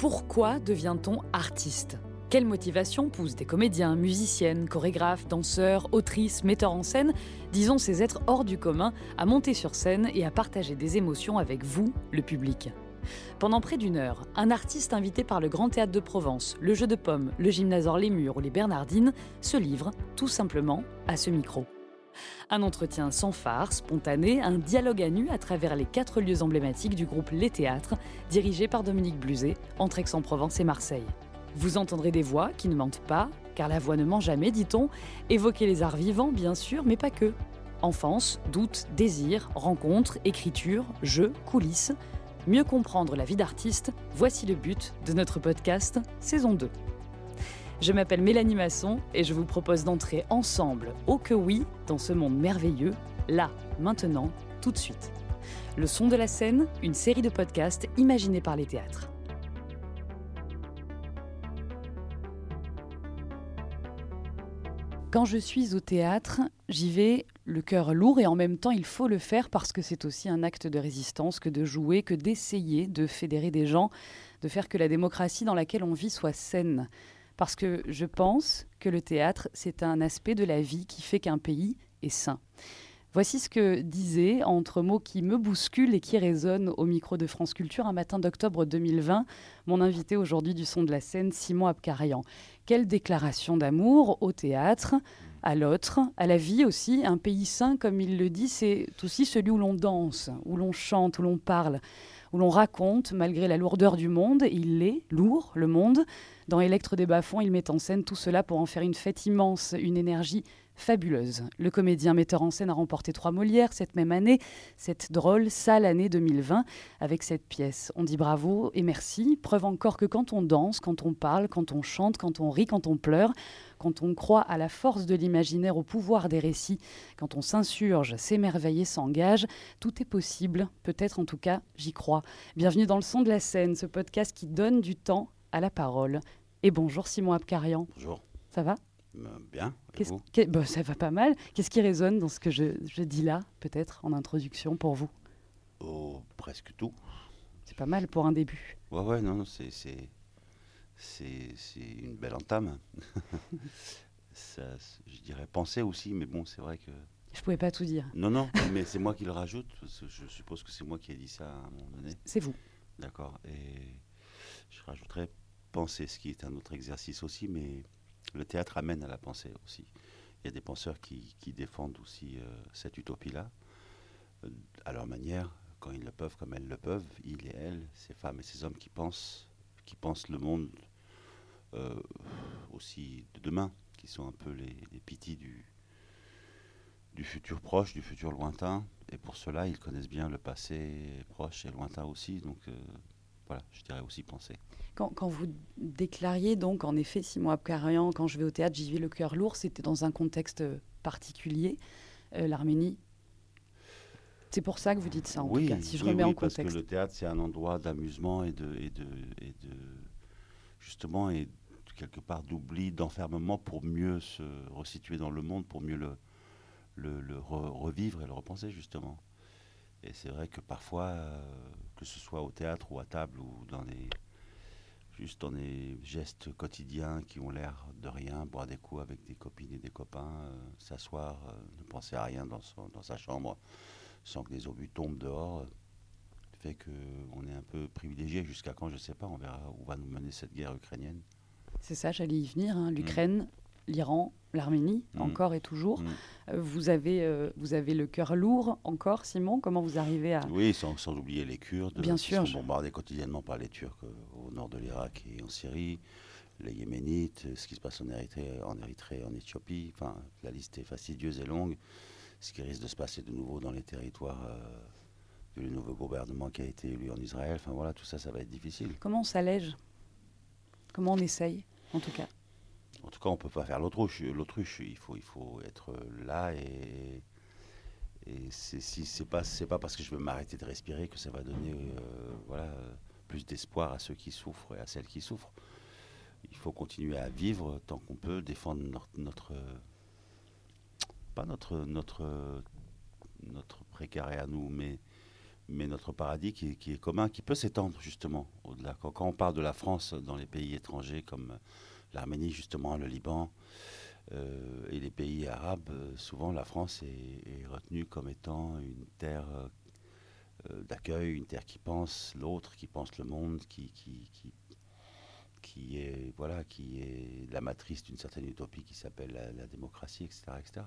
Pourquoi devient-on artiste? Quelle motivation pousse des comédiens, musiciennes, chorégraphes, danseurs, autrices, metteurs en scène, disons ces êtres hors du commun, à monter sur scène et à partager des émotions avec vous, le public? Pendant près d'une heure, un artiste invité par le Grand Théâtre de Provence, le Jeu de Pommes, le Gymnasore Les Murs ou les Bernardines se livre, tout simplement, à ce micro. Un entretien sans phare, spontané, un dialogue à nu à travers les quatre lieux emblématiques du groupe Les Théâtres, dirigé par Dominique Bluzet, entre Aix-en-Provence et Marseille. Vous entendrez des voix qui ne mentent pas, car la voix ne ment jamais, dit-on, évoquer les arts vivants, bien sûr, mais pas que. Enfance, doute, désir, rencontres, écriture, jeux, coulisses. Mieux comprendre la vie d'artiste, voici le but de notre podcast saison 2. Je m'appelle Mélanie Masson et je vous propose d'entrer ensemble, au que oui, dans ce monde merveilleux, là, maintenant, tout de suite. Le son de la scène, une série de podcasts imaginés par les théâtres. Quand je suis au théâtre, j'y vais le cœur lourd et en même temps il faut le faire parce que c'est aussi un acte de résistance que de jouer, que d'essayer de fédérer des gens, de faire que la démocratie dans laquelle on vit soit saine. Parce que je pense que le théâtre, c'est un aspect de la vie qui fait qu'un pays est sain. Voici ce que disait, entre mots qui me bousculent et qui résonnent au micro de France Culture un matin d'octobre 2020, mon invité aujourd'hui du son de la scène, Simon Abkarian. Quelle déclaration d'amour au théâtre, à l'autre, à la vie aussi. Un pays sain, comme il le dit, c'est aussi celui où l'on danse, où l'on chante, où l'on parle, où l'on raconte, malgré la lourdeur du monde. Il est lourd, le monde. Dans Électre des bas il met en scène tout cela pour en faire une fête immense, une énergie fabuleuse. Le comédien metteur en scène a remporté trois Molières cette même année, cette drôle, sale année 2020, avec cette pièce. On dit bravo et merci, preuve encore que quand on danse, quand on parle, quand on chante, quand on rit, quand on pleure, quand on croit à la force de l'imaginaire, au pouvoir des récits, quand on s'insurge, s'émerveille et s'engage, tout est possible, peut-être en tout cas, j'y crois. Bienvenue dans le son de la scène, ce podcast qui donne du temps à la parole. Et bonjour Simon Abkarian. Bonjour. Ça va? Euh, bien. Bon, ça va pas mal. Qu'est-ce qui résonne dans ce que je, je dis là, peut-être, en introduction pour vous? Oh, presque tout. C'est pas mal pour un début. Ouais, ouais, non, c'est, c'est, une belle entame. ça, je dirais penser aussi, mais bon, c'est vrai que. Je pouvais pas tout dire. Non, non, mais c'est moi qui le rajoute. je suppose que c'est moi qui ai dit ça à un moment donné. C'est vous. D'accord. Et je rajouterais penser, ce qui est un autre exercice aussi, mais le théâtre amène à la pensée aussi. Il y a des penseurs qui, défendent aussi euh, cette utopie-là, euh, à leur manière, quand ils le peuvent, comme elles le peuvent, ils et elles, ces femmes et ces hommes qui pensent, qui pensent le monde euh, aussi de demain, qui sont un peu les, les du, du futur proche, du futur lointain. Et pour cela, ils connaissent bien le passé proche et lointain aussi. Donc voilà, je dirais aussi penser. Quand, vous déclariez donc, en effet, Simon Abkarian, quand je vais au théâtre, j'y vais le cœur lourd, c'était dans un contexte particulier, euh, l'Arménie. C'est pour ça que vous dites ça, en tout cas, si je remets en parce contexte. que le théâtre, c'est un endroit d'amusement et de, et, de, et de, justement, et quelque part d'oubli, d'enfermement pour mieux se resituer dans le monde, pour mieux le, le, revivre et le repenser, justement. Et c'est vrai que parfois, euh, que ce soit au théâtre ou à table ou dans les juste dans des gestes quotidiens qui ont l'air de rien, boire des coups avec des copines et des copains, euh, s'asseoir, euh, ne penser à rien dans, dans, sa chambre sans que des obus tombent dehors, fait qu'on est un peu privilégié jusqu'à quand, je ne sais pas, on verra où va nous mener cette guerre ukrainienne. C'est ça, j'allais y venir. Hein. L'Ukraine, l'Iran, l'Arménie, mm. encore et toujours. Mm. Euh, vous, avez, euh, vous avez le cœur lourd encore, Simon Comment vous arrivez à... Oui, sans, sans oublier les Kurdes, Bien qui sûr, sont bombardés quotidiennement par les Turcs euh, au nord de l'Irak et en Syrie, les Yéménites, ce qui se passe en Érythrée, en, Érythrée, en Éthiopie. Enfin, la liste est fastidieuse et longue. Ce qui risque de se passer de nouveau dans les territoires du nouveau gouvernement qui a été élu en Israël. Enfin voilà, tout ça, ça va être difficile. Comment on s'allège? Comment on essaye, en tout cas? En tout cas, on ne peut pas faire l'autruche. L'autruche, il faut, il faut être là et, et c'est, si pas, parce que je veux m'arrêter de respirer que ça va donner, euh, plus d'espoir à ceux qui souffrent et à celles qui souffrent. Il faut continuer à vivre tant qu'on peut, défendre notre, pas notre, notre, notre précaré à nous, mais notre paradis qui, est commun, qui peut s'étendre justement au-delà. Quand, on parle de la France dans les pays étrangers comme l'Arménie, justement, le Liban euh, et les pays arabes, euh, souvent la France est, retenue comme étant une terre euh, d'accueil, une terre qui pense l'autre, qui pense le monde, qui, est voilà, qui est la matrice d'une certaine utopie qui s'appelle la, démocratie, etc., etc.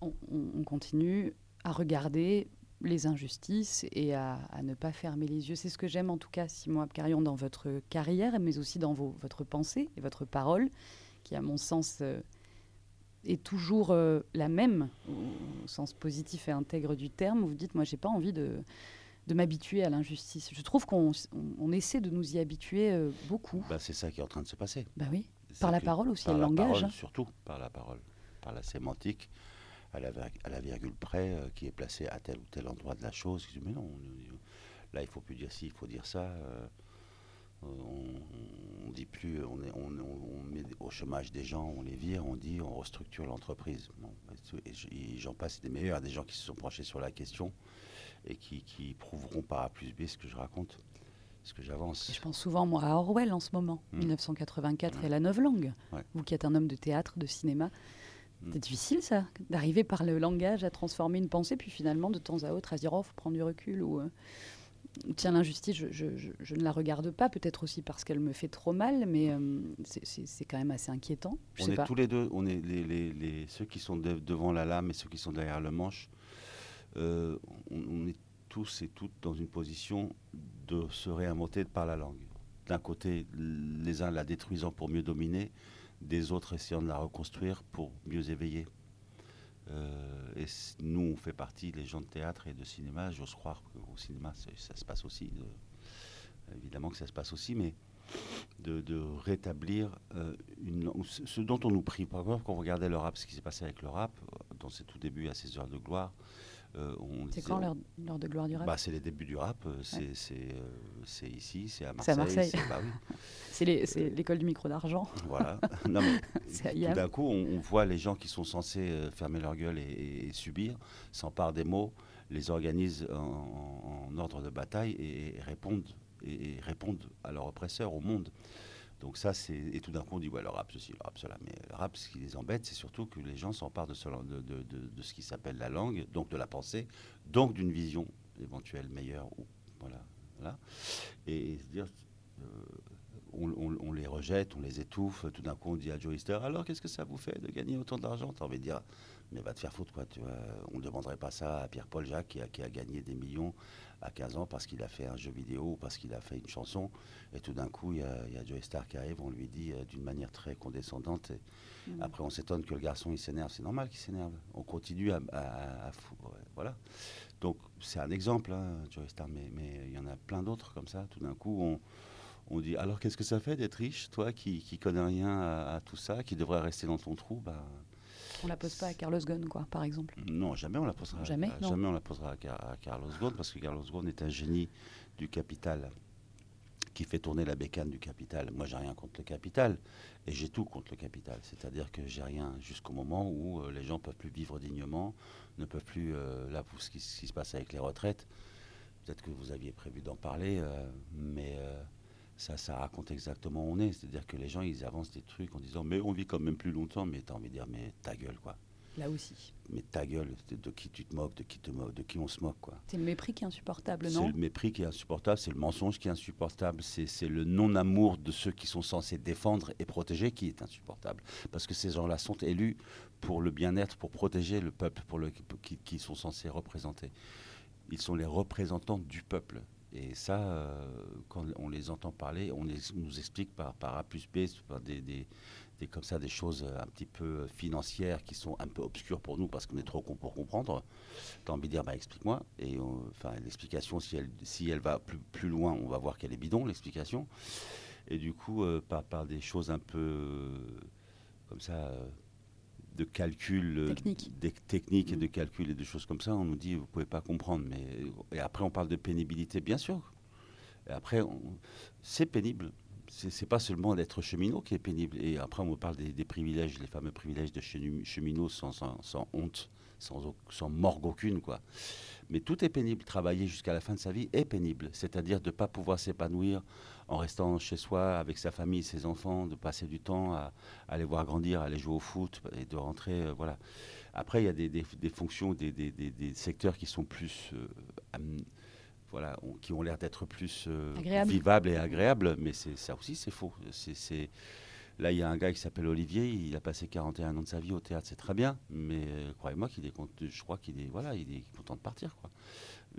On, continue à regarder les injustices et à, ne pas fermer les yeux. C'est ce que j'aime en tout cas, Simon Abkarion, dans votre carrière, mais aussi dans vos, votre pensée et votre parole, qui à mon sens euh, est toujours euh, la même, au, sens positif et intègre du terme. Vous dites, moi, j'ai pas envie de, de m'habituer à l'injustice. Je trouve qu'on on, essaie de nous y habituer euh, beaucoup. Bah, c'est ça qui est en train de se passer. Bah oui. Par la parole aussi, le langage. Hein. Surtout par la parole, par la sémantique à la, virgule près, euh, qui est placé à tel ou tel endroit de la chose. Mais non, là, il faut plus dire ci, il faut dire ça. Euh, on, dit plus, on, on, met au chômage des gens, on les vire, on dit on restructure l'entreprise. et j'en passe des meilleurs, des gens qui se sont penchés sur la question et qui, prouveront par A plus B ce que je raconte, ce que j'avance. Je pense souvent moi à Orwell en ce moment, 1984 hmm. et la langue. Vous qui êtes un homme de théâtre, de cinéma. C'est difficile ça, d'arriver par le langage à transformer une pensée, puis finalement de temps à autre à se dire oh faut prendre du recul ou euh, tiens l'injustice je, ne la regarde pas, peut-être aussi parce qu'elle me fait trop mal, mais euh, c'est quand même assez inquiétant. on est tous les deux, on est les, ceux qui sont devant la lame et ceux qui sont derrière le manche. Euh, on, est tous et toutes dans une position de se réinventer par la langue. D'un côté, les uns la détruisant pour mieux dominer, des autres essayant de la reconstruire pour mieux éveiller. Euh, et nous, on fait partie, les gens de théâtre et de cinéma, j'ose croire qu'au cinéma, ça se passe aussi, évidemment que ça se passe aussi, mais de, rétablir euh, ce dont on nous prie. Par exemple, quand on regardait le rap, ce qui s'est passé avec le rap, dans ses tout débuts à ses heures de gloire, euh, c'est quand l'heure de gloire du rap bah, C'est les débuts du rap, euh, euh, c'est ici, c'est à Marseille. C'est à Marseille. C'est bah l'école du micro d'argent. Voilà. tout d'un coup, on, voit les gens qui sont censés fermer leur gueule et, subir, s'emparent des mots, les organisent en, ordre de bataille et, répondent, et, répondent à leurs oppresseurs, au monde. Donc ça, c'est et tout d'un coup on dit ouais le rap ceci, le rap cela, mais le rap ce qui les embête, c'est surtout que les gens s'emparent de, ce, qui s'appelle la langue, donc de la pensée, donc d'une vision éventuelle meilleure ou voilà, et, se dire euh, on, les rejette, on les étouffe, tout d'un coup on dit à Joe Easter alors qu'est-ce que ça vous fait de gagner autant d'argent? T'as envie de dire mais va te faire foutre quoi, tu vois. On ne demanderait pas ça à Pierre-Paul Jacques qui a, qui a gagné des millions à 15 ans parce qu'il a fait un jeu vidéo ou parce qu'il a fait une chanson. Et tout d'un coup, il y, a, Joe Star qui arrive, on lui dit euh, d'une manière très condescendante. Mm. Après, on s'étonne que le garçon il s'énerve. C'est normal qu'il s'énerve. On continue à, à, voilà. Donc c'est un exemple, hein, Joe Star, mais il y en a plein d'autres comme ça. Tout d'un coup, on, on dit alors qu'est-ce que ça fait d'être riche, toi qui, qui connais rien à, tout ça, qui devrait rester dans ton trou? Bah, on la pose pas à Carlos Ghosn, quoi, par exemple. Non, jamais on la posera. Jamais, à, jamais on la posera à, Carlos Ghosn parce que Carlos Ghosn est un génie du capital qui fait tourner la bécane du capital. Moi, j'ai rien contre le capital et j'ai tout contre le capital. C'est-à-dire que j'ai rien jusqu'au moment où euh, les gens peuvent plus vivre dignement, ne peuvent plus euh, là pour ce qui, se passe avec les retraites. Peut-être que vous aviez prévu d'en parler, euh, mais ça, ça raconte exactement où on est. C'est-à-dire que les gens, ils avancent des trucs en disant, mais on vit quand même plus longtemps, mais t'as envie de dire, mais ta gueule, quoi. Là aussi. Mais ta gueule, de, qui tu te moques, de qui, te de qui on se moque, quoi. C'est le mépris qui est insupportable, non C'est le mépris qui est insupportable, c'est le mensonge qui est insupportable, c'est le non-amour de ceux qui sont censés défendre et protéger qui est insupportable. Parce que ces gens-là sont élus pour le bien-être, pour protéger le peuple pour le, qui, qui sont censés représenter. Ils sont les représentants du peuple. Et ça, euh, quand on les entend parler, on, nous explique par, par A plus B, par des, des, comme ça, des choses un petit peu financières qui sont un peu obscures pour nous parce qu'on est trop con pour comprendre. T'as envie de dire, bah, explique-moi. Et enfin, l'explication, si elle, si elle va plus, plus loin, on va voir qu'elle est bidon, l'explication. Et du coup, euh, par, par des choses un peu euh, comme ça de calcul, euh, Technique. des techniques et de mm. calcul et de choses comme ça, on nous dit vous pouvez pas comprendre. Mais et après on parle de pénibilité, bien sûr. Et après c'est pénible. C'est pas seulement d'être cheminot qui est pénible. Et après on me parle des, privilèges, les fameux privilèges de cheminot sans, sans, honte, sans, sans morgue aucune, quoi. Mais tout est pénible. Travailler jusqu'à la fin de sa vie est pénible. C'est-à-dire de ne pas pouvoir s'épanouir en restant chez soi avec sa famille, ses enfants, de passer du temps à, aller voir grandir, à aller jouer au foot et de rentrer. Euh, voilà. Après, il y a des, fonctions, des, secteurs qui sont plus. Euh, voilà, qui ont l'air d'être plus euh, vivables et agréables, mais ça aussi, c'est faux. C'est Là, il y a un gars qui s'appelle Olivier, il a passé 41 ans de sa vie au théâtre, c'est très bien, mais euh, croyez-moi qu'il est je crois qu'il est, voilà, il est content de partir.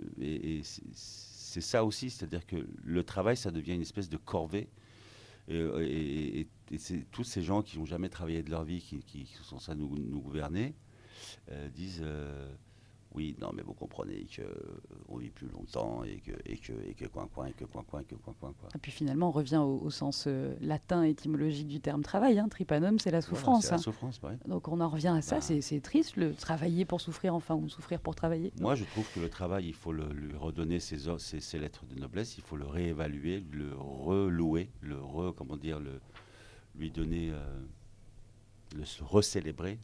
Euh, et, c'est ça aussi, c'est-à-dire que le travail, ça devient une espèce de corvée. Et, tous ces gens qui n'ont jamais travaillé de leur vie, qui, sont ça nous, nous gouverner, euh, disent oui, non, mais vous comprenez qu'on vit plus longtemps et que, et que, et que coin coin, et que coin coin, et que coin coin. Quoi. Et puis finalement, on revient au, sens euh, latin étymologique du terme travail. Hein. Tripanum, c'est la souffrance. c'est la hein. oui. Donc on en revient à ça. Bah. C'est triste, le travailler pour souffrir, enfin, ou souffrir pour travailler. Moi, je trouve que le travail, il faut le, lui redonner ses, ses, ses, lettres de noblesse, il faut le réévaluer, le relouer, le re, comment dire, le, lui donner, euh, le recélébrer.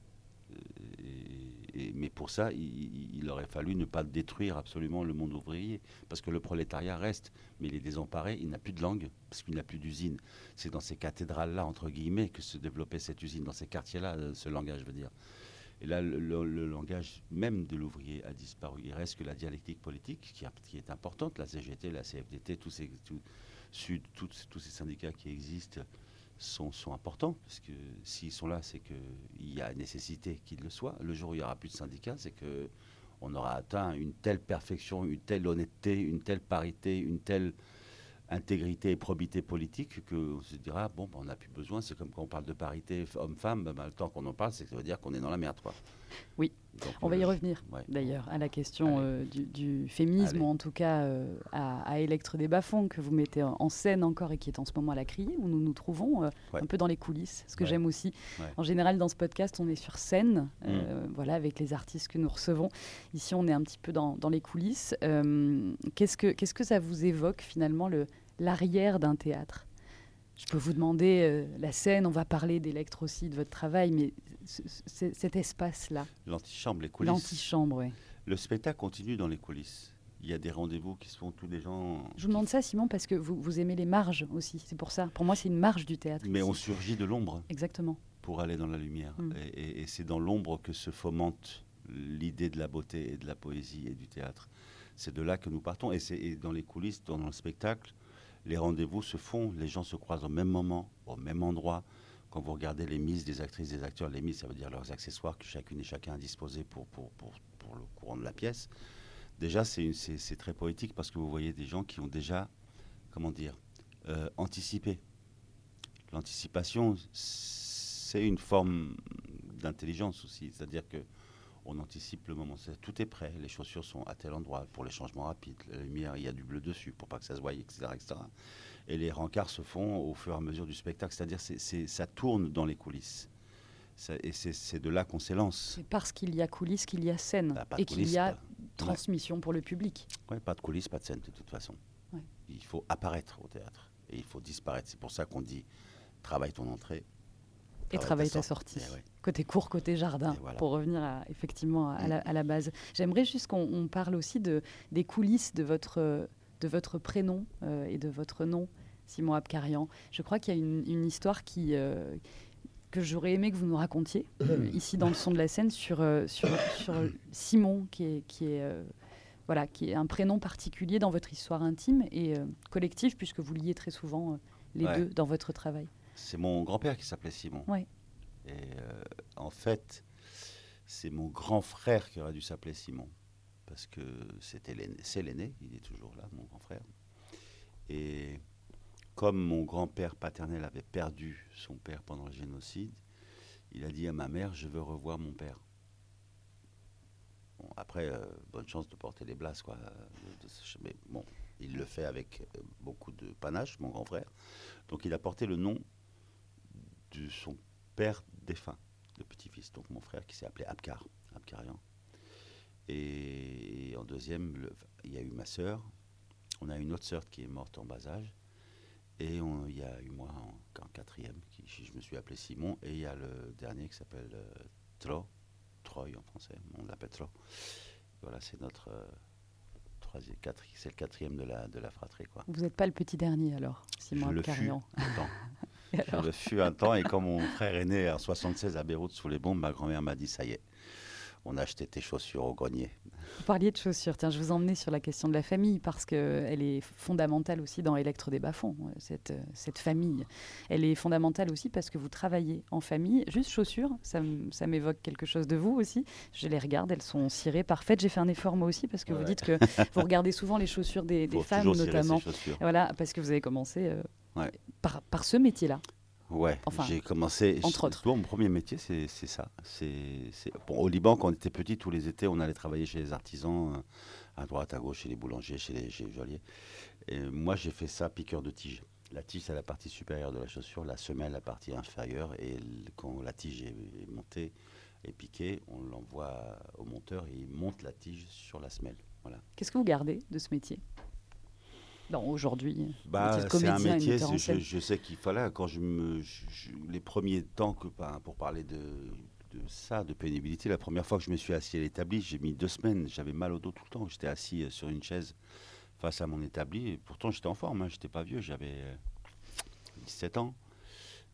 Mais pour ça, il, aurait fallu ne pas détruire absolument le monde ouvrier, parce que le prolétariat reste, mais il est désemparé, il n'a plus de langue, parce qu'il n'a plus d'usine. C'est dans ces cathédrales-là, entre guillemets, que se développait cette usine, dans ces quartiers-là, euh, ce langage, je veux dire. Et là, le, langage même de l'ouvrier a disparu. Il reste que la dialectique politique, qui, est importante, la CGT, la CFDT, Sud, tous ces syndicats qui existent, sont, importants, parce que s'ils sont là, c'est qu'il y a nécessité qu'ils le soient. Le jour où il n'y aura plus de syndicats, c'est que on aura atteint une telle perfection, une telle honnêteté, une telle parité, une telle intégrité et probité politique qu'on se dira bon, ben, on n'a plus besoin. C'est comme quand on parle de parité homme-femme, ben, le temps qu'on en parle, c'est ça veut dire qu'on est dans la merde. Quoi. Oui, on va y revenir d'ailleurs à la question euh, du, féminisme, ou en tout cas euh, à, Electre des Bafons que vous mettez en scène encore et qui est en ce moment à la criée, où nous nous trouvons euh, un peu dans les coulisses, ce que j'aime aussi. En général, dans ce podcast, on est sur scène, mm. voilà, avec les artistes que nous recevons. Ici, on est un petit peu dans, dans les coulisses. qu'est-ce, que, qu'est-ce que ça vous évoque finalement, le, l'arrière d'un théâtre? Je peux vous demander la scène, on va parler d'Electre aussi, de votre travail, mais cet espace-là. L'antichambre, les coulisses. L'antichambre, oui. Le spectacle continue dans les coulisses. Il y a des rendez-vous qui se font tous les gens. Je vous demande ça, Simon, parce que vous, vous aimez les marges aussi. C'est pour ça. Pour moi, c'est une marge du théâtre. Mais on surgit de l'ombre. Exactement. Pour aller dans la lumière. Mm. Et, c'est dans l'ombre que se fomente l'idée de la beauté et de la poésie et du théâtre. C'est de là que nous partons. Et, c'est dans les coulisses, dans le spectacle, les rendez-vous se font. Les gens se croisent au même moment, au même endroit quand vous regardez les mises des actrices, des acteurs, les mises, ça veut dire leurs accessoires que chacune et chacun a disposé pour, pour, pour, pour le courant de la pièce. Déjà, c'est très poétique parce que vous voyez des gens qui ont déjà, comment dire, euh, anticipé. L'anticipation, c'est une forme d'intelligence aussi, c'est-à-dire que on anticipe le moment. Tout est prêt, les chaussures sont à tel endroit pour les changements rapides, la lumière, il y a du bleu dessus pour pas que ça se voie, etc., etc et les rencarts se font au fur et à mesure du spectacle. C'est-à-dire c'est ça tourne dans les coulisses. et c'est de là qu'on s'élance. C'est parce qu'il y a coulisses qu'il y a scène bah, et qu'il y a transmission pour le public. Oui, pas de coulisses, pas de scène de toute façon. Il faut apparaître au théâtre et il faut disparaître. C'est pour ça qu'on dit travaille ton entrée. Et travaille ta sortie. Eh côté court, côté jardin, pour revenir à, effectivement à, la, à la, base. J'aimerais juste qu'on parle aussi de, des coulisses de votre de votre prénom euh, et de votre nom, Simon Abkarian. Je crois qu'il y a une, histoire qui, euh, que j'aurais aimé que vous nous racontiez, euh, ici dans le son de la scène, sur, sur, sur Simon, qui est, qui, est, voilà, qui est un prénom particulier dans votre histoire intime et collective, puisque vous liez très souvent les deux dans votre travail. C'est mon grand-père qui s'appelait Simon. Ouais. Et en fait, c'est mon grand frère qui aurait dû s'appeler Simon parce que c'était c'est l'aîné, il est toujours là, mon grand frère. Et comme mon grand-père paternel avait perdu son père pendant le génocide, il a dit à ma mère, je veux revoir mon père. après, euh, bonne chance de porter les blases, quoi. Mais bon, il le fait avec euh, beaucoup de panache, mon grand frère. Donc il a porté le nom de son père défunt, le petit-fils, donc mon frère qui s'est appelé Abkar, Abkarian. Et en deuxième, il y a eu ma sœur. On a une autre sœur qui est morte en bas âge. Et il y a eu moi en, quatrième, qui je me suis appelé Simon. Et il y a le dernier qui s'appelle euh, Tro, Troy en français, on l'appelle Troy. Voilà, c'est notre euh, troisième, quatrième, c'est le quatrième de la, de la fratrie. Quoi. Vous n'êtes pas le petit dernier alors, Simon Je le fus Je fus un temps et quand mon frère est né en 76 à Beyrouth sous les bombes, ma grand-mère m'a dit ça y est, on a acheté tes chaussures au grenier. Vous parliez de chaussures. Tiens, je vous emmenais sur la question de la famille parce qu'elle est fondamentale aussi dans Electre des Bas-Fonds, euh, cette, euh, cette famille. Elle est fondamentale aussi parce que vous travaillez en famille. Juste chaussures, ça, m'évoque quelque chose de vous aussi. Je les regarde, elles sont cirées, parfaites. J'ai fait un effort moi aussi parce que vous dites que vous regardez souvent les chaussures des, femmes notamment. chaussures. Voilà, parce que vous avez commencé euh, Ouais. par, par ce métier-là. Ouais, Enfin, j'ai commencé. entre autres. Mon premier métier, c'est ça. C'est bon, au Liban, quand on était petit, tous les étés, on allait travailler chez les artisans, euh, à droite, à gauche, chez les boulangers, chez les, chez les joailliers. Et moi, j'ai fait ça piqueur de tige. La tige, c'est la partie supérieure de la chaussure, la semelle, la partie inférieure. Et quand la tige est, est montée et piquée, on l'envoie au monteur et il monte la tige sur la semelle. Voilà. Qu'est-ce que vous gardez de ce métier? Bon, aujourd'hui, Bah, c'est un métier, je, sais qu'il fallait, quand je me. je- les premiers temps, que, ben, pour parler de, de ça, de pénibilité, la première fois que je me suis assis à l'établi, j'ai mis deux semaines, j'avais mal au dos tout le temps. J'étais assis euh, sur une chaise face à mon établi, et pourtant j'étais en forme, hein, j'étais pas vieux, j'avais euh, 17 ans.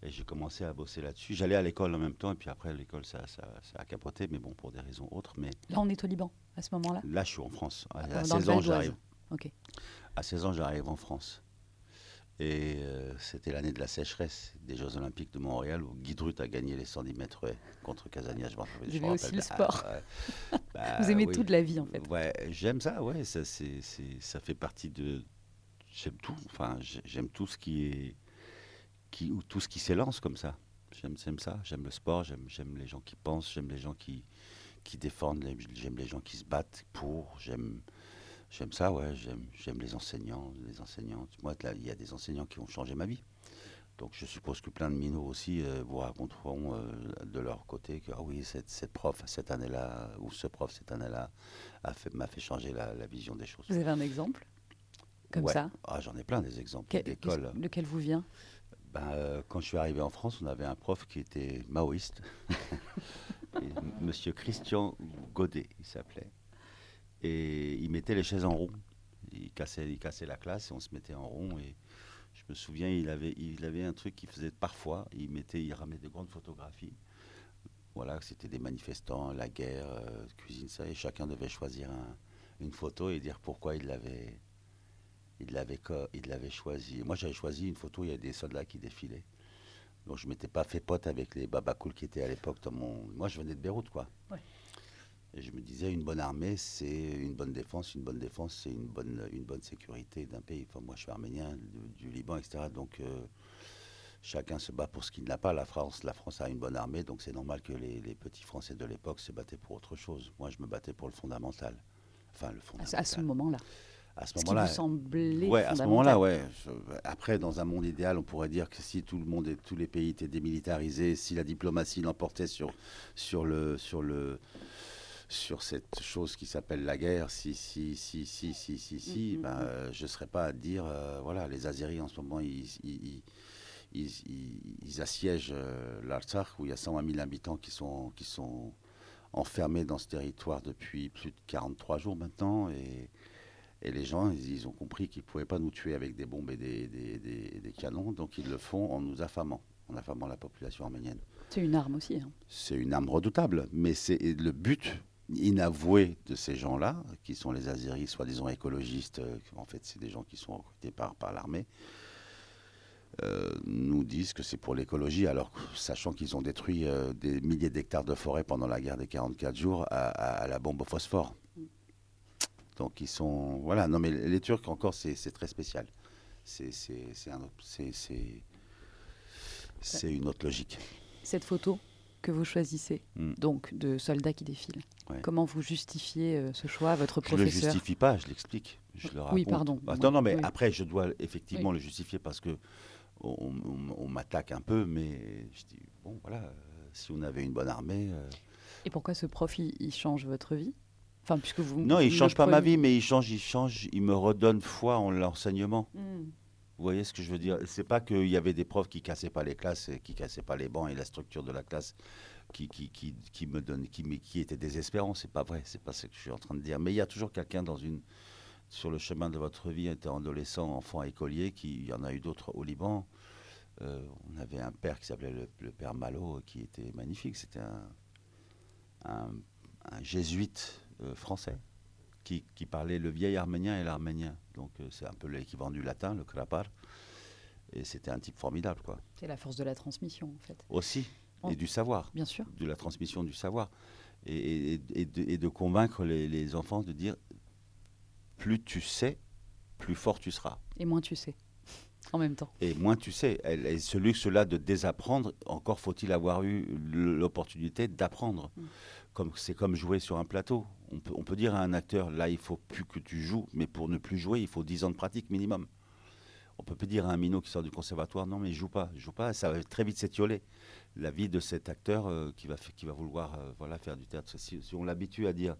Et j'ai commencé à bosser là-dessus. J'allais à l'école en même temps, et puis après, l'école, ça, ça, ça a capoté, mais bon, pour des raisons autres. Mais Là, on est au Liban à ce moment-là. là, je suis en France. À, à Dans le 16 ans, j'arrive. Ok. À 16 ans, j'arrive en France. Et euh, c'était l'année de la sécheresse des Jeux Olympiques de Montréal où Guy Drut a gagné les 110 mètres contre Casania. Je je aimez aussi le sport. Bah, Vous aimez oui. toute la vie, en fait. Ouais, j'aime ça, ouais. Ça, c'est, ça fait partie de. J'aime tout. Enfin, j'ai- j'aime tout ce qui est. Qui, ou tout ce qui s'élance comme ça. J'aime, ça. J'aime le sport. J'aime, j'aime les gens qui pensent. J'aime les gens qui, qui défendent. J'aime les gens qui se battent pour. J'aime. J'aime ça, ouais. J'aime, les enseignants, les enseignantes. Moi, il y a des enseignants qui ont changé ma vie. Donc, je suppose que plein de minots aussi euh, vous raconteront euh, de leur côté que, ah oui, cette, cette prof cette année-là, ou ce prof cette année-là, fait- m'a fait changer la, la vision des choses. Vous avez un exemple? Comme Ouais. ça? Ah, J'en ai plein des exemples d'école. Lequel vous vient? Ben, euh, quand je suis arrivé en France, on avait un prof qui était maoïste. Monsieur Christian Godet, il s'appelait. Et il mettait les chaises en rond. Il cassait, il cassait la classe et on se mettait en rond. Et je me souviens, il avait, il avait un truc qu'il faisait parfois. Il, mettait, il ramenait de grandes photographies. Voilà, c'était des manifestants, la guerre, euh, cuisine, ça. Et chacun devait choisir un- une photo et dire pourquoi il l'avait il l'avait il l'avait choisi. Moi, j'avais choisi une photo, il y a des soldats qui défilaient. Donc, je m'étais pas fait pote avec les babacools qui étaient à l'époque dans mon. Moi, je venais de Beyrouth, quoi. Ouais. Et je me disais, une bonne armée, c'est une bonne défense. Une bonne défense, c'est une bonne, une bonne sécurité d'un pays. Enfin, moi, je suis arménien, du, du Liban, etc. Donc, euh, chacun se bat pour ce qu'il n'a pas. La France, la France a une bonne armée, donc c'est normal que les, les petits Français de l'époque se battaient pour autre chose. Moi, je me battais pour le fondamental. Enfin, le fondamental. à ce moment-là À ce Ce moment-là, Ouais, à ce moment-là, ouais. Je- Après, dans un monde idéal, on pourrait dire que si tout le monde et tous les pays étaient démilitarisés, si la diplomatie l'emportait sur, sur, le, sur, le, sur cette chose qui s'appelle la guerre, si, si, si, si, si, si, si, Mhm, ben, mhm. euh, je ne serais pas à dire, euh, voilà, les Azeris en ce moment, ils, ils, ils, assiègent euh, l'Artsakh, où il y a 120 000 habitants qui sont, qui sont enfermés dans ce territoire depuis plus de 43 jours maintenant. Et, et les gens, ils, ils ont compris qu'ils ne pouvaient pas nous tuer avec des bombes et des, des- des- des canons, donc ils le font en nous affamant, en affamant la population arménienne. C'est une arme aussi. hein. C'est une arme redoutable, mais c'est le but inavoué de ces gens-là, qui sont les Azeris, soi-disant écologistes, euh, en fait c'est des gens qui sont recrutés par, par l'armée, euh, nous disent que c'est pour l'écologie, alors sachant qu'ils ont détruit euh, des milliers d'hectares de forêt pendant la guerre des 44 jours à, à- à la bombe au phosphore. Donc ils sont... Voilà, non mais les Turcs encore, c'est très spécial. Un c'est une autre logique. Cette photo que vous choisissez, Mm. donc de soldats qui défilent, Ouais. comment vous justifiez euh, ce choix à votre Je ne le professeur? justifie pas, je l'explique. Je le raconte. Oui, pardon. Attends, non, mais Oui. après, je dois effectivement le justifier parce que on, on- on m'attaque un peu, mais je dis, bon, voilà, euh, si on avait une bonne armée. euh, Et pourquoi ce prof, il, il change votre vie? Enfin, puisque vous. Non, vous il le change pas ma vie, mais il change, il change, il me redonne foi en l'enseignement. Mm. Vous voyez ce que je veux dire? C'est pas qu'il y avait des profs qui cassaient pas les classes, et qui cassaient pas les bancs et la structure de la classe qui, qui, qui, qui me donne, qui, était désespérant. C'est pas vrai, c'est pas ce que je suis en train de dire. Mais il y a toujours quelqu'un dans une, sur le chemin de votre vie, étant adolescent, enfant, écolier, qui, il y en a eu d'autres au Liban. Euh, on avait un père qui s'appelait le, père Malo, qui était magnifique. C'était un jésuite euh, français qui, qui parlait le vieil arménien et l'arménien. Donc euh, c'est un peu l'équivalent du latin, le krapar. Et c'était un type formidable, quoi. C'est la force de la transmission, en fait. Aussi, et du savoir Bien sûr. de la transmission du savoir et, et- et de, et de convaincre les, les enfants de dire plus tu sais, plus fort tu seras. Et moins tu sais. En même temps. Et moins tu sais. Elle- Et ce luxe-là de désapprendre, encore faut-il avoir eu l'opportunité d'apprendre. Mm. Comme C'est comme jouer sur un plateau. On peut, on peut dire à un acteur, là, il faut plus que tu joues, mais pour ne plus jouer, il faut 10 ans de pratique minimum. On peut plus dire à un minot qui sort du conservatoire, non, mais joue pas, joue pas, ça va très vite s'étioler. La vie de cet acteur euh, qui, va, qui va vouloir euh, voilà, faire du théâtre. Si, si on l'habitue à dire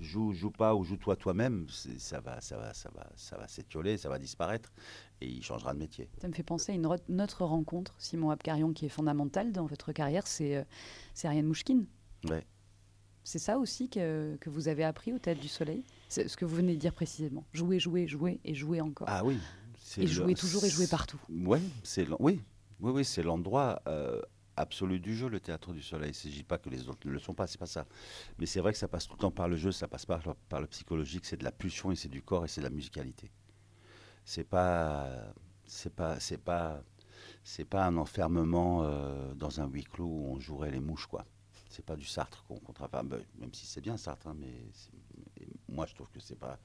joue, joue pas ou joue-toi toi-même, ça va, ça va, ça va, ça va s'étioler, ça va disparaître et il changera de métier. Ça me fait penser à une, re- une autre rencontre, Simon Abkarion, qui est fondamentale dans votre carrière, c'est euh, Ariane Mouchkine. Ouais. C'est ça aussi que, que vous avez appris au Théâtre du Soleil? C'est ce que vous venez de dire précisément. Jouer, jouer, jouer et jouer encore. Ah oui. et jouer toujours et jouer partout. Ouais, c'est oui, oui, oui, c'est l'endroit euh, absolu du jeu, le théâtre du soleil. Il ne s'agit pas que les autres ne le sont pas, c'est pas ça. Mais c'est vrai que ça passe tout le temps par le jeu, ça passe par, par le psychologique, c'est de la pulsion et c'est du corps et c'est de la musicalité. C'est pas, c'est pas, c'est pas, c'est pas un enfermement euh, dans un huis clos où on jouerait les mouches, quoi. C'est pas du Sartre qu'on qu'on travaille, ben, même si c'est bien Sartre, hein, mais moi je trouve que c'est pas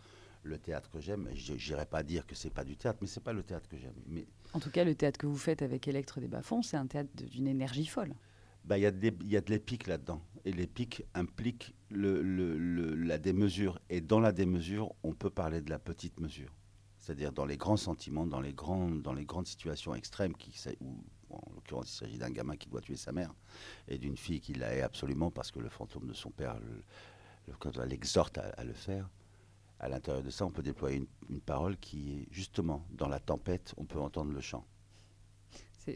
le théâtre que j'aime. Je n'irai pas dire que c'est pas du théâtre, mais c'est pas le théâtre que j'aime. Mais En tout cas, le théâtre que vous faites avec Electre des Bas-Fonds, c'est un théâtre d'une énergie folle. bah, il y, a des- y a de l'épique là-dedans. Et l'épique implique le, le- le- la démesure. Et dans la démesure, on peut parler de la petite mesure. C'est-à-dire dans les grands sentiments, dans les, grandes, dans les grandes situations extrêmes, qui, en l'occurrence, il s'agit d'un gamin qui doit tuer sa mère et d'une fille qui la hait absolument parce que le fantôme de son père le- le- l'exhorte à, à le faire. À l'intérieur de ça, on peut déployer une, une parole qui est justement dans la tempête, on peut entendre le chant.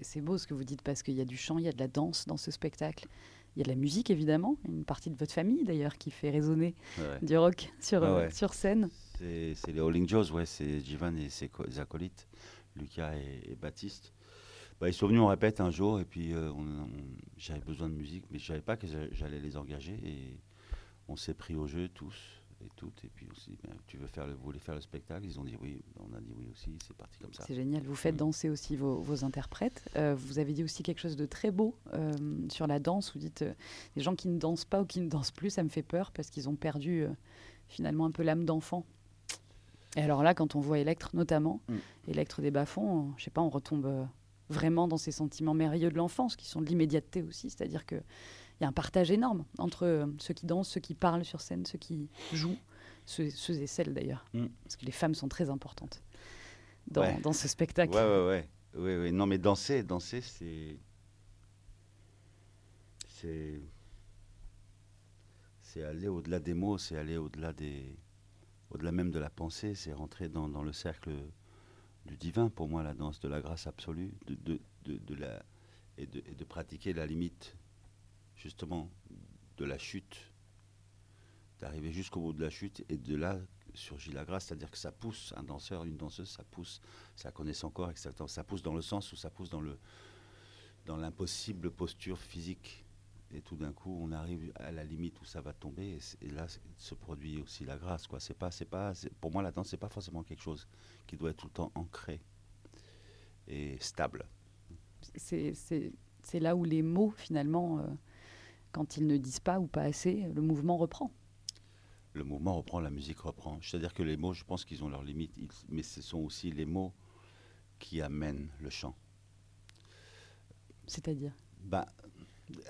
C'est beau ce que vous dites parce qu'il y a du chant, il y a de la danse dans ce spectacle. Il y a de la musique évidemment, une partie de votre famille d'ailleurs qui fait résonner Ouais. du rock sur, Ah euh, sur scène. C'est les Howling Joes, ouais, c'est Jivan et ses co- ses acolytes, Lucas et, et Baptiste. Bah, ils sont venus, on répète un jour, et puis euh, j'avais besoin de musique, mais je savais pas que j'a- j'allais les engager, et on s'est pris au jeu tous et toutes, et puis on s'est dit, Ben, tu veux faire le, vous voulez faire le spectacle? Ils ont dit oui, on a dit oui aussi, c'est parti comme ça. C'est génial. Vous faites Mm. danser aussi vos, vos interprètes. Euh, vous avez dit aussi quelque chose de très beau euh, sur la danse. Vous dites les gens qui ne dansent pas ou qui ne dansent plus, ça me fait peur parce qu'ils ont perdu finalement un peu l'âme d'enfant. Et alors là, quand on voit Electre notamment, Mm. Electre des bas-fonds, je sais pas, on retombe vraiment dans ces sentiments merveilleux de l'enfance qui sont de l'immédiateté aussi. C'est-à-dire que il y a un partage énorme entre euh, ceux qui dansent, ceux qui parlent sur scène, ceux qui jouent, ceux, ceux et celles d'ailleurs. Mm. Parce que les femmes sont très importantes dans, Ouais. dans ce spectacle. Ouais, ouais, ouais. ouais, ouais. Non, mais danser, danser, c'est. C'est. C'est aller au-delà des mots, c'est aller au-delà des. Au-delà même de la pensée, c'est rentrer dans, dans le cercle du divin, pour moi, la danse de la grâce absolue, de, de, de, la, et, de, de pratiquer la limite, justement, de la chute, d'arriver jusqu'au bout de la chute, et de là surgit la grâce, c'est-à-dire que ça pousse, un danseur, une danseuse, ça pousse ça connaît son corps, etc. Ça pousse dans le sens où ça pousse dans le dans l'impossible posture physique. Et tout d'un coup, on arrive à la limite où ça va tomber, et, c'est- et là c'est- se produit aussi la grâce. Quoi. C'est pas, c'est pas, c'est- pour moi, la danse, c'est pas forcément quelque chose qui doit être tout le temps ancré et stable. c'est c'est- c'est là où les mots, finalement, euh, quand ils ne disent pas ou pas assez, le mouvement reprend. Le mouvement reprend, la musique reprend. C'est-à-dire que les mots, je pense qu'ils ont leurs limites, ils- mais ce sont aussi les mots qui amènent le chant. C'est-à-dire? Bah,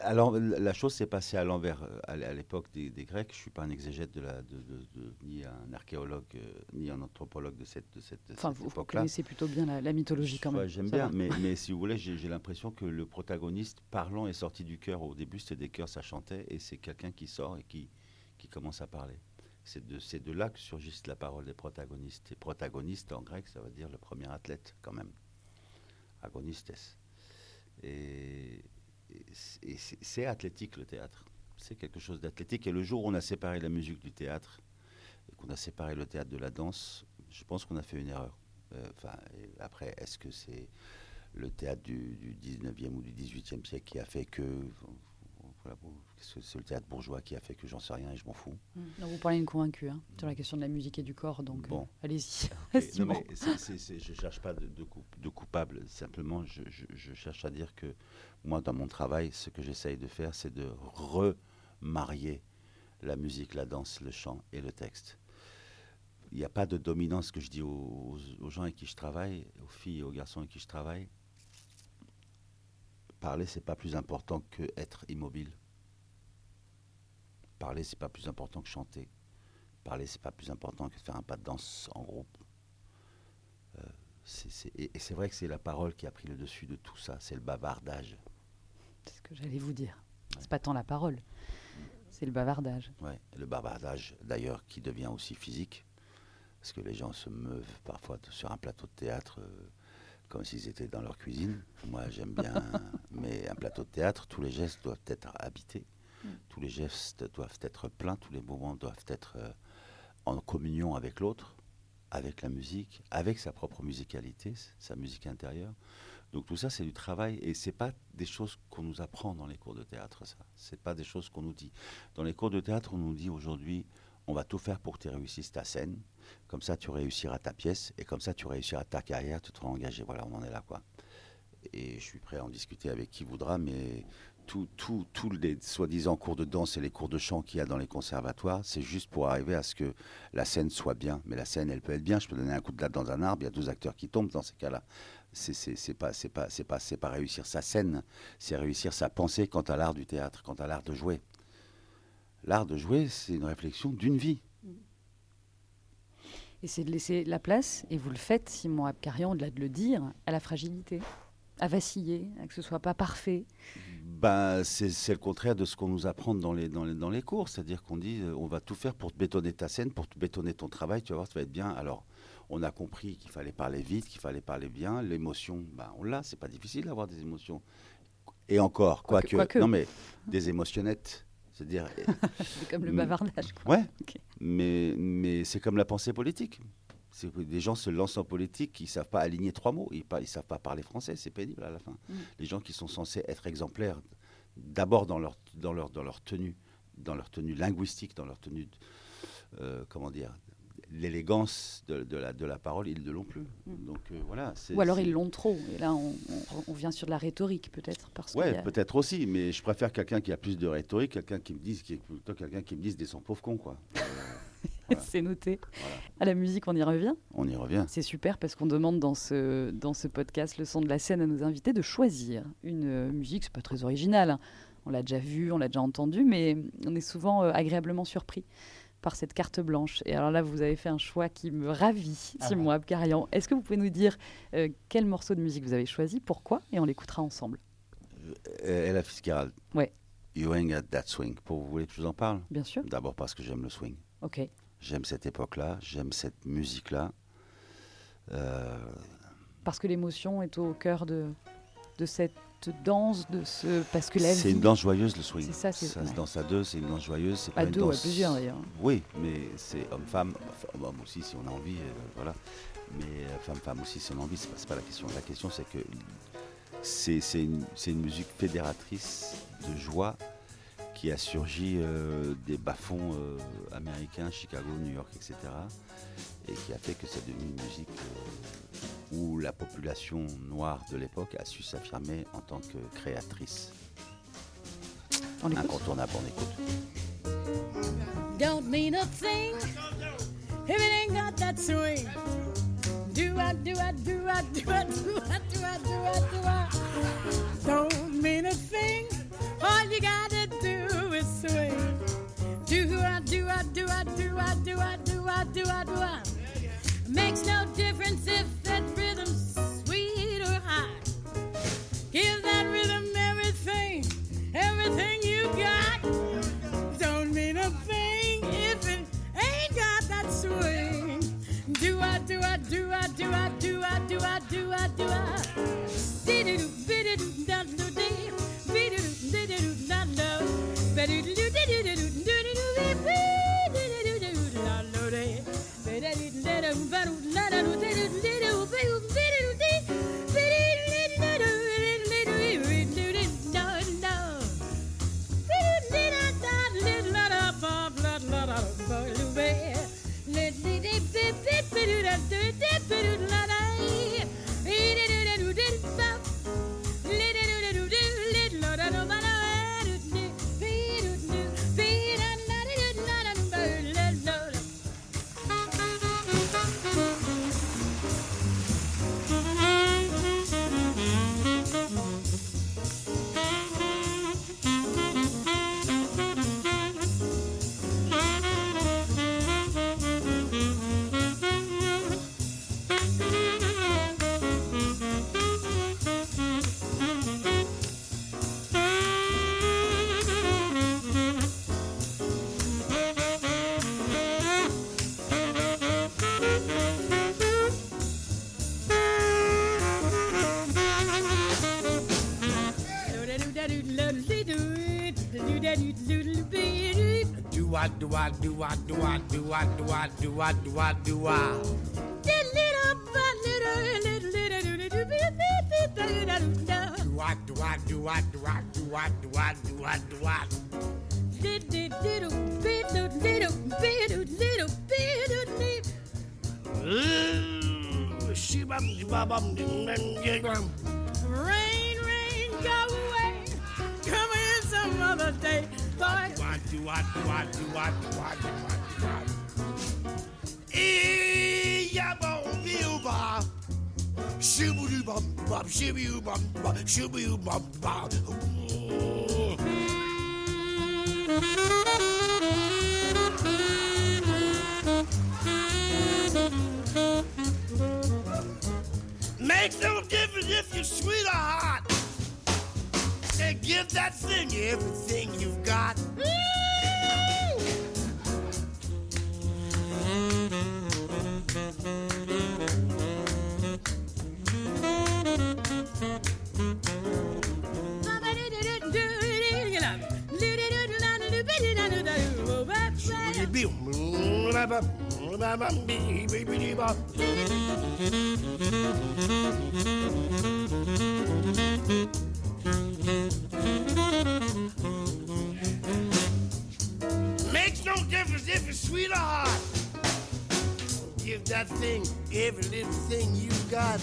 alors, la chose s'est passée à l'envers. euh, À l'époque des, des Grecs, je ne suis pas un exégète de la, de, de- de- ni un archéologue, euh, ni un anthropologue de cette, de cette, Enfin, cette vous, vous époque-là. connaissez plutôt bien la, la mythologie quand même. J'aime bien, mais, mais si vous voulez, j'ai l'impression que le protagoniste parlant est sorti du cœur. Au début, c'était des cœurs, ça chantait, et c'est quelqu'un qui sort et qui, qui commence à parler. C'est de, c'est de là que surgissent la parole des protagonistes. Et protagoniste, en grec, ça veut dire le premier athlète, quand même. Agonistes. Et, c'est athlétique le théâtre. C'est quelque chose d'athlétique. Et le jour où on a séparé la musique du théâtre, et qu'on a séparé le théâtre de la danse, je pense qu'on a fait une erreur. Euh, enfin, après, est-ce que c'est le théâtre du, du, 19e ou du 18e siècle qui a fait que c'est le théâtre bourgeois qui a fait que j'en sais rien et je m'en fous. Mmh. vous parlez d'une convaincue hein, sur la question de la musique et du corps, donc bon. Euh, allez-y. je ne cherche pas de, de, coupable, simplement je, je, cherche à dire que moi, dans mon travail, ce que j'essaye de faire, c'est de remarier la musique, la danse, le chant et le texte. Il n'y a pas de dominance que je dis aux, aux gens avec qui je travaille, aux filles et aux garçons avec qui je travaille parler, c'est pas plus important que être immobile. Parler, c'est pas plus important que chanter. Parler, c'est pas plus important que faire un pas de danse en groupe. Euh, et, c'est vrai que c'est la parole qui a pris le dessus de tout ça. C'est le bavardage. C'est ce que j'allais vous dire. C'est pas tant la parole, c'est le bavardage. Ouais, le bavardage, d'ailleurs, qui devient aussi physique, parce que les gens se meuvent parfois sur un plateau de théâtre. Euh, comme s'ils étaient dans leur cuisine. Moi, j'aime bien, mais un plateau de théâtre, tous les gestes doivent être habités, mm. tous les gestes doivent être pleins, tous les moments doivent être euh, en communion avec l'autre, avec la musique, avec sa propre musicalité, sa musique intérieure. Donc tout ça, c'est du travail et c'est pas des choses qu'on nous apprend dans les cours de théâtre. Ça, c'est pas des choses qu'on nous dit. Dans les cours de théâtre, on nous dit aujourd'hui, on va tout faire pour que tu réussisses ta scène. Comme ça, tu réussiras ta pièce et comme ça, tu réussiras ta carrière, tu te seras engagé. Voilà, on en est là, quoi. Et je suis prêt à en discuter avec qui voudra, mais tous tout, tout les soi-disant cours de danse et les cours de chant qu'il y a dans les conservatoires, c'est juste pour arriver à ce que la scène soit bien. Mais la scène, elle peut être bien. Je peux donner un coup de latte dans un arbre, il y a deux acteurs qui tombent dans ces cas-là. C'est pas, c'est pas, pas, pas réussir sa scène, c'est réussir sa pensée quant à l'art du théâtre, quant à l'art de jouer. L'art de jouer, c'est une réflexion d'une vie. Et c'est de laisser la place, et vous le faites, Simon Abkarian, de, de le dire, à la fragilité, à vaciller, à que ce soit pas parfait. Ben, c'est le contraire de ce qu'on nous apprend dans les, dans les, dans les cours. C'est-à-dire qu'on dit euh, on va tout faire pour te bétonner ta scène, pour te bétonner ton travail, tu vas voir, ça va être bien. Alors, on a compris qu'il fallait parler vite, qu'il fallait parler bien. L'émotion, ben, on l'a, c'est pas difficile d'avoir des émotions. Et encore, quoique, quoi non mais des émotionnettes. C'est-à-dire. c'est comme le bavardage. Quoi. Ouais. Mais, mais c'est comme la pensée politique. Des gens se lancent en politique, ils ne savent pas aligner trois mots, ils ne savent pas parler français, c'est pénible à la fin. Mm. Les gens qui sont censés être exemplaires, d'abord dans leur, dans, leur, dans leur tenue, dans leur tenue linguistique, dans leur tenue, euh, comment dire, l'élégance de, la, de la parole, ils ne l'ont plus. Mm. Donc euh, voilà. Ou alors ils l'ont trop. Et là, on, on, vient sur de la rhétorique peut-être. Oui, peut-être aussi. Mais je préfère quelqu'un qui a plus de rhétorique, quelqu'un qui me dise, qui plutôt quelqu'un qui me dise des sons pauvres cons, quoi. Euh, C'est noté. À la musique, on y revient? On y revient. C'est super parce qu'on demande dans ce, dans ce podcast, le son de la scène, à nos invités de choisir une euh, musique. C'est pas très original. Hein. On l'a déjà vu, on l'a déjà entendu, mais on est souvent agréablement surpris par cette carte blanche. Et alors là, vous avez fait un choix qui me ravit, ah Simon Abkarian. Est-ce que vous pouvez nous dire euh, quel morceau de musique vous avez choisi, pourquoi, et on l'écoutera ensemble euh, Ella Fitzgerald. Ouais. You ain't got that swing. Pour vous voulez que je vous en parle? Bien sûr. D'abord parce que j'aime le swing. Ok. J'aime cette époque-là, j'aime cette musique-là. Euh, parce que l'émotion est au cœur de, de cette danse, de ce parce que la C'est une danse joyeuse le swing. C'est ça, c'est ça. se danse à deux, c'est une danse joyeuse. C'est pas à deux, danse... à plusieurs d'ailleurs. Oui, mais c'est homme-femme, homme aussi si on a envie, euh, voilà. Mais euh, femme-femme aussi si on a envie, c'est pas, pas la question. La question c'est que c'est une, une, musique fédératrice de joie qui a surgi euh, des bas-fonds américains, Chicago, New York, etc. Et qui a fait que c'est devenu une musique où la population noire de l'époque a su s'affirmer en tant que créatrice. On Incontournable, on écoute. Don't mean a thing if it ain't got that swing. Do I, do I, do I, do I, do I, do I, do I, do I? Don't mean a thing. All you gotta do is. Do I, do I, do I, do I, do I, do I, do I, do I. Makes no difference if that rhythm's sweet or high. Give that rhythm everything, everything you got. Don't mean a thing if it ain't got that swing. Do I, do I, do I, do I, do I, do I, do I, do I. It, bid it, done, do, I do I do I do I do I do I do I do I do I do I do I do I do I do I do I do I do I little bit little bit little bit Rain, bum. Makes no difference if you're sweet or hot. And give that thing everything you've got. Makes no difference if it's sweet or hot. Give that thing every little thing you got.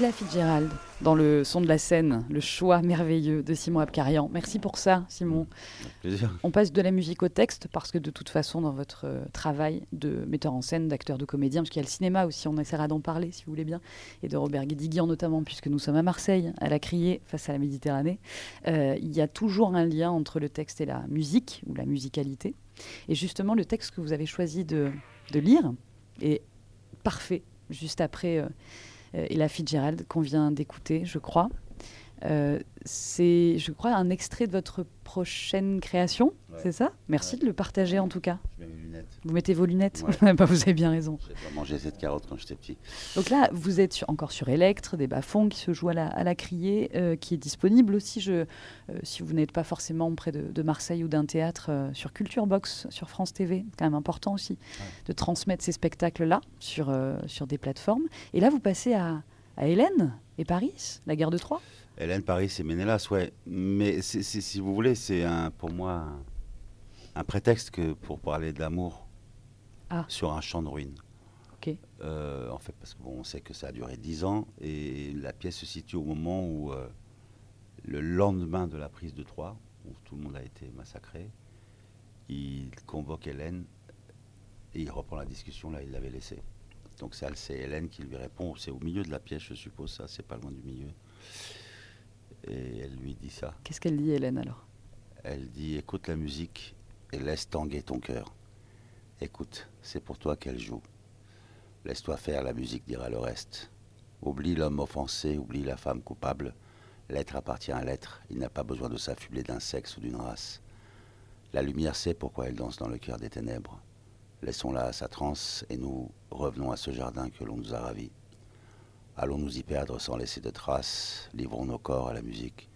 Ella Fitzgerald dans le son de la scène, le choix merveilleux de Simon Abkarian. Merci pour ça, Simon. Plaisir. On passe de la musique au texte parce que de toute façon, dans votre euh, travail de metteur en scène, d'acteur, de comédien, parce qu'il y a le cinéma aussi, on essaiera d'en parler si vous voulez bien, et de Robert Guédiguian notamment, puisque nous sommes à Marseille, à la Criée, face à la Méditerranée. Euh, il y a toujours un lien entre le texte et la musique, ou la musicalité. Et justement, le texte que vous avez choisi de, de lire est parfait juste après euh, euh, Ella Fitzgerald qu'on vient d'écouter, je crois. Euh, c'est, je crois, un extrait de votre prochaine création, Ouais. c'est ça? Merci Ouais. de le partager en tout cas. Je mets mes lunettes. Vous mettez vos lunettes Ouais. Bah, Vous avez bien raison. J'ai pas mangé cette carotte quand j'étais petit. Donc là, vous êtes encore sur Electre, des bas-fonds qui se jouent à la, à la criée, euh, qui est disponible aussi, je, euh, si vous n'êtes pas forcément près de, de Marseille ou d'un théâtre, sur Culture Box, sur France TV. quand même important aussi de transmettre ces spectacles-là sur, sur des plateformes. Et là, vous passez à, à Hélène et Paris, la guerre de Troie? Hélène Paris et Ménélas, ouais. Mais c'est- si vous voulez, c'est pour moi un, un prétexte que pour parler d'amour Ah. sur un champ de ruines. Euh, en fait, parce que bon, on sait que ça a duré dix ans et la pièce se situe au moment où euh, le lendemain de la prise de Troie, où tout le monde a été massacré, il convoque Hélène et il reprend la discussion là, il l'avait laissée. Donc c'est Hélène qui lui répond. C'est au milieu de la pièce, je suppose. Ça, c'est pas loin du milieu. Et elle lui dit ça. Qu'est-ce qu'elle dit, Hélène, alors? Elle dit écoute la musique et laisse tanguer ton cœur. Écoute, c'est pour toi qu'elle joue. Laisse-toi faire, la musique dira le reste. Oublie l'homme offensé, oublie la femme coupable. L'être appartient à l'être, il n'a pas besoin de s'affubler d'un sexe ou d'une race. La lumière sait pourquoi elle danse dans le cœur des ténèbres. Laissons-la à sa transe et nous revenons à ce jardin que l'on nous a ravi. Allons nous y perdre sans laisser de traces, livrons nos corps à la musique.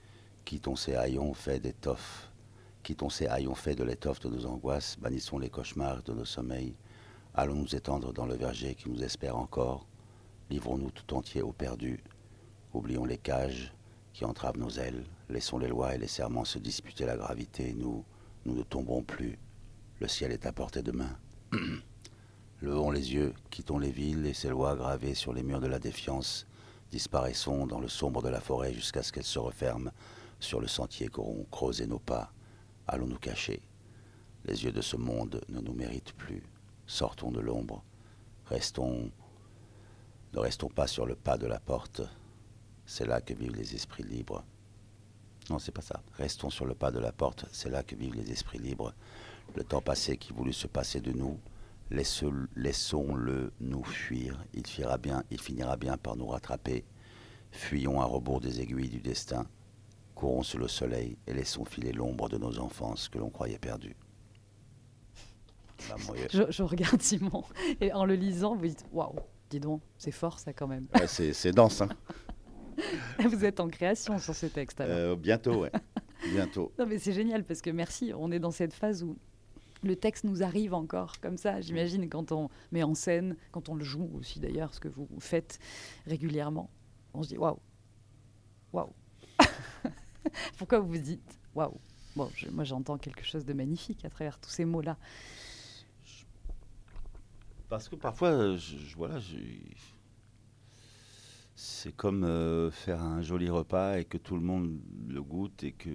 Quittons ces haillons faits d'étoffe. Quittons ces haillons faits de l'étoffe de nos angoisses, bannissons les cauchemars de nos sommeils. Allons nous étendre dans le verger qui nous espère encore? Livrons-nous tout entier au perdu. Oublions les cages qui entravent nos ailes. Laissons les lois et les serments se disputer la gravité. Nous, nous ne tomberons plus. Le ciel est à portée de main. Levons les yeux, quittons les villes et ces lois gravées sur les murs de la défiance. Disparaissons dans le sombre de la forêt jusqu'à ce qu'elle se referme sur le sentier qu'auront creusé nos pas. Allons nous cacher. Les yeux de ce monde ne nous méritent plus. Sortons de l'ombre. Restons. Ne restons pas sur le pas de la porte. C'est là que vivent les esprits libres. Non, c'est pas ça. Restons sur le pas de la porte. C'est là que vivent les esprits libres. Le temps passé qui voulut se passer de nous, laissons-le nous fuir. Il finira bien, il finira bien par nous rattraper. Fuyons à rebours des aiguilles du destin. Courons sous le soleil et laissons filer l'ombre de nos enfances que l'on croyait perdues. Bah, euh, je, je regarde Simon et en le lisant, vous dites Waouh, dis donc, c'est fort ça quand même. ouais, c'est c'est dense, hein. vous êtes en création sur ce texte alors. Euh, bientôt, ouais. Bientôt. Non, mais c'est génial parce que merci, on est dans cette phase où le texte nous arrive encore comme ça, j'imagine, quand on met en scène, quand on le joue aussi d'ailleurs, ce que vous faites régulièrement. On se dit waouh, waouh. Pourquoi vous vous dites waouh? Bon, moi j'entends quelque chose de magnifique à travers tous ces mots-là. Parce que parfois, je, je- voilà, c'est comme euh, faire un joli repas et que tout le monde le goûte et que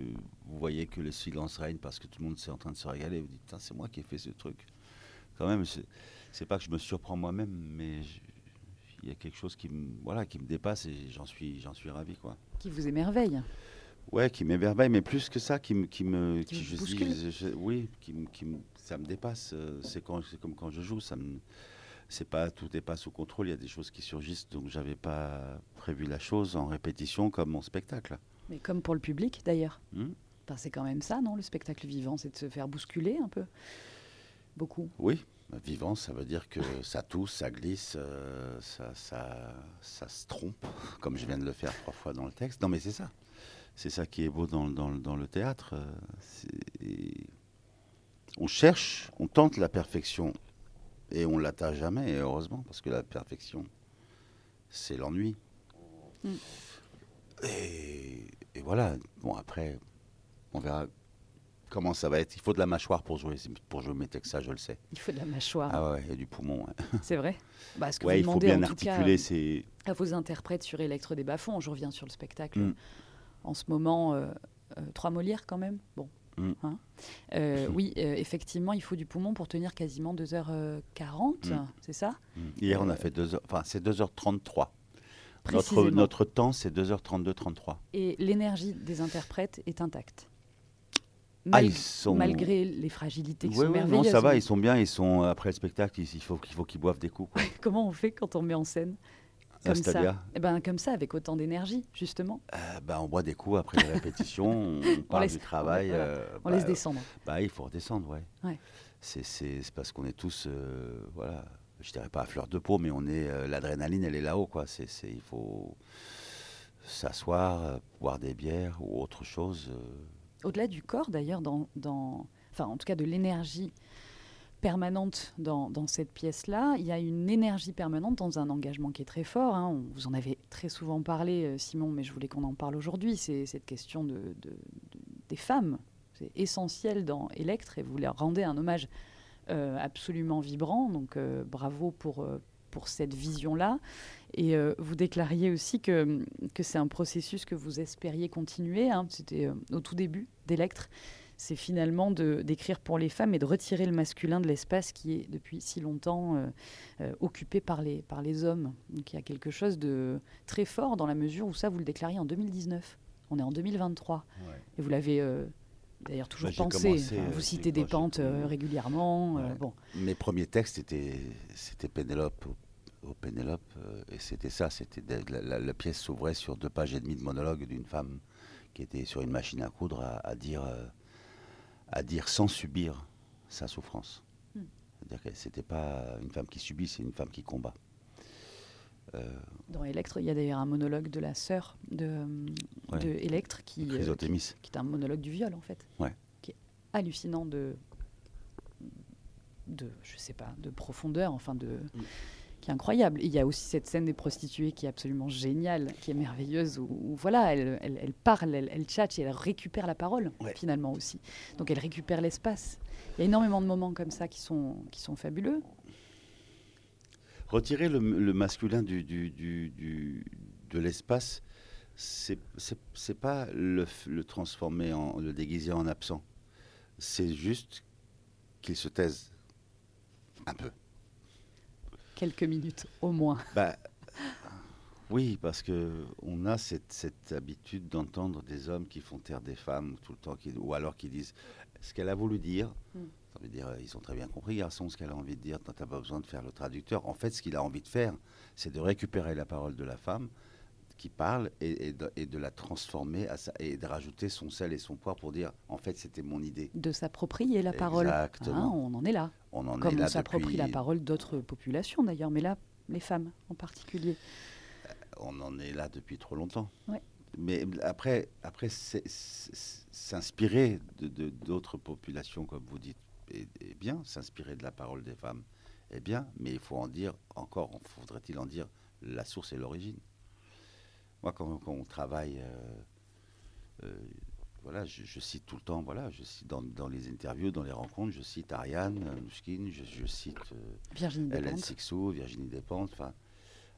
vous voyez que le silence règne parce que tout le monde est en train de se régaler. Vous dites, c'est moi qui ai fait ce truc. Quand même, c'est- pas que je me surprends moi-même, mais il y a quelque chose qui me, voilà, qui me dépasse et j'en suis, j'en suis ravi, quoi. Qui vous émerveille. Ouais, qui m'émerveille, mais plus que ça, qui me, qui me, Qui je dis, oui, qui, me- qui ça me dépasse. euh, C'est comme quand je joue, ça me, c'est pas, tout n'est pas sous contrôle. Il y a des choses qui surgissent, donc j'avais pas prévu la chose en répétition comme mon spectacle. Mais comme pour le public d'ailleurs. Hmm Enfin, c'est quand même ça, non Le spectacle vivant, c'est de se faire bousculer un peu. Beaucoup. Oui, vivant, ça veut dire que ça tousse, ça glisse, euh, ça, ça, ça se trompe, comme je viens de le faire trois fois dans le texte. Non, mais c'est ça. C'est ça qui est beau dans, le- dans le- dans le théâtre. euh, On cherche, on tente la perfection et on l'atteint jamais, et heureusement, parce que la perfection, c'est l'ennui. Mm. Et, et voilà. Bon, après, on verra comment ça va être. Il faut de la mâchoire pour jouer, pour jouer mes textes, ça, je le sais. Il faut de la mâchoire. Ah ouais, et du poumon. ouais. C'est vrai bah, Ce que Ouais, vous il faut bien en tout cas articuler ces. à vos interprètes sur Electre des Bas-Fonds, je reviens sur le spectacle Mm. en ce moment, euh, euh, trois Molières quand même. Bon. Mm. Hein Euh, oui, effectivement, il faut du poumon pour tenir quasiment 2h40, Mm. c'est ça? Hier, on a fait 2 heures, enfin, c'est 2h33. Notre, notre temps, c'est 2h32, 33. Et l'énergie des interprètes est intacte. Ah, Mal- ils sont- Malgré les fragilités qui Ouais, sont ouais, merveilleuses. non, ça va, ils sont bien, ils sont après le spectacle, il faut, qu'il faut qu'ils boivent des coups. quoi. Comment on fait quand on met en scène comme ça Eh ben, Comme ça, avec autant d'énergie, justement. euh, bah, on boit des coups après les répétitions, on, on parle laisse- du travail. on- euh, On bah, laisse descendre. Bah, il faut redescendre, ouais. Ouais. C'est, parce qu'on est tous, euh, voilà, je dirais pas à fleur de peau, mais on est, euh, l'adrénaline, elle est là-haut, quoi. C'est, il faut s'asseoir, euh, boire des bières ou autre chose. Au-delà du corps, d'ailleurs, enfin, en tout cas de l'énergie permanente dans, cette pièce-là, il y a une énergie permanente dans un engagement qui est très fort. hein. On- vous en avez très souvent parlé, euh, Simon, mais je voulais qu'on en parle aujourd'hui. C'est cette question de, de- de- des femmes. C'est essentiel dans Electre et vous leur rendez un hommage euh, absolument vibrant. Donc euh, bravo pour, pour cette vision-là. Et euh, vous déclariez aussi que, que c'est un processus que vous espériez continuer. hein. C'était euh, au tout début d'Electre. C'est finalement d'écrire pour les femmes et de retirer le masculin de l'espace qui est depuis si longtemps euh, occupé par les, par les hommes. Donc il y a quelque chose de très fort dans la mesure où ça, vous le déclariez en 2019. On est en 2023. Et vous l'avez d'ailleurs toujours Bah, pensé. commencé, Enfin, euh, vous j'ai- citez des pentes euh, régulièrement. euh, Ouais. bon. Mes premiers textes, c'était, c'était Pénélope au, Pénélope, euh, et c'était ça, c'était la, la- la pièce s'ouvrait sur deux pages et demie de monologue d'une femme qui était sur une machine à coudre à, à dire, euh, à dire sans subir sa souffrance. Hmm. C'est-à-dire que c'était pas une femme qui subit, c'est une femme qui combat. Euh, Dans Electre, il y a d'ailleurs un monologue de la sœur de, Ouais. de Electre qui, euh, qui, est un monologue du viol en fait. Ouais. Qui est hallucinant de, de, je sais pas, de profondeur, enfin de, Mm. qui est incroyable. Et il y a aussi cette scène des prostituées qui est absolument géniale, qui est merveilleuse, où, où, voilà, elle, elle, elle parle, elle, elle tchatche et elle récupère la parole Ouais. finalement aussi. Donc elle récupère l'espace. Il y a énormément de moments comme ça qui sont, qui sont fabuleux. Retirer le, le masculin du, du- du- du- de l'espace, c'est pas le, transformer, en, le déguiser en absent. C'est juste qu'il se taise un peu. Quelques minutes au moins. Bah, oui, parce que on a cette, cette habitude d'entendre des hommes qui font taire des femmes tout le temps, qui- ou alors qui disent ce qu'elle a voulu dire. Mm. Ça veut dire, euh, ils ont très bien compris, garçon, ce qu'elle a envie de dire. Tu n'as pas besoin de faire le traducteur. En fait, ce qu'il a envie de faire, c'est de récupérer la parole de la femme qui parle et, et de, et de la transformer à sa- et de rajouter son sel et son poids pour dire, en fait, c'était mon idée. De s'approprier la parole. Exactement. Hein, on en est là. On en Comme est on s'approprie depuis, la parole d'autres populations d'ailleurs, mais là, les femmes en particulier. on en est là depuis trop longtemps. Ouais. Mais après, après s'inspirer de- d'autres populations, comme vous dites, est, est bien. S'inspirer de la parole des femmes est bien, mais il faut en dire encore, faudrait-il en dire la source et l'origine. Moi, quand, quand on travaille, euh, euh, voilà, je, je cite tout le temps, voilà, je cite dans, dans les interviews, dans les rencontres, je cite Ariane euh, Mouchkine, je, je cite euh, Virginie Hélène Despentes. Sixou, Virginie Despentes. Enfin,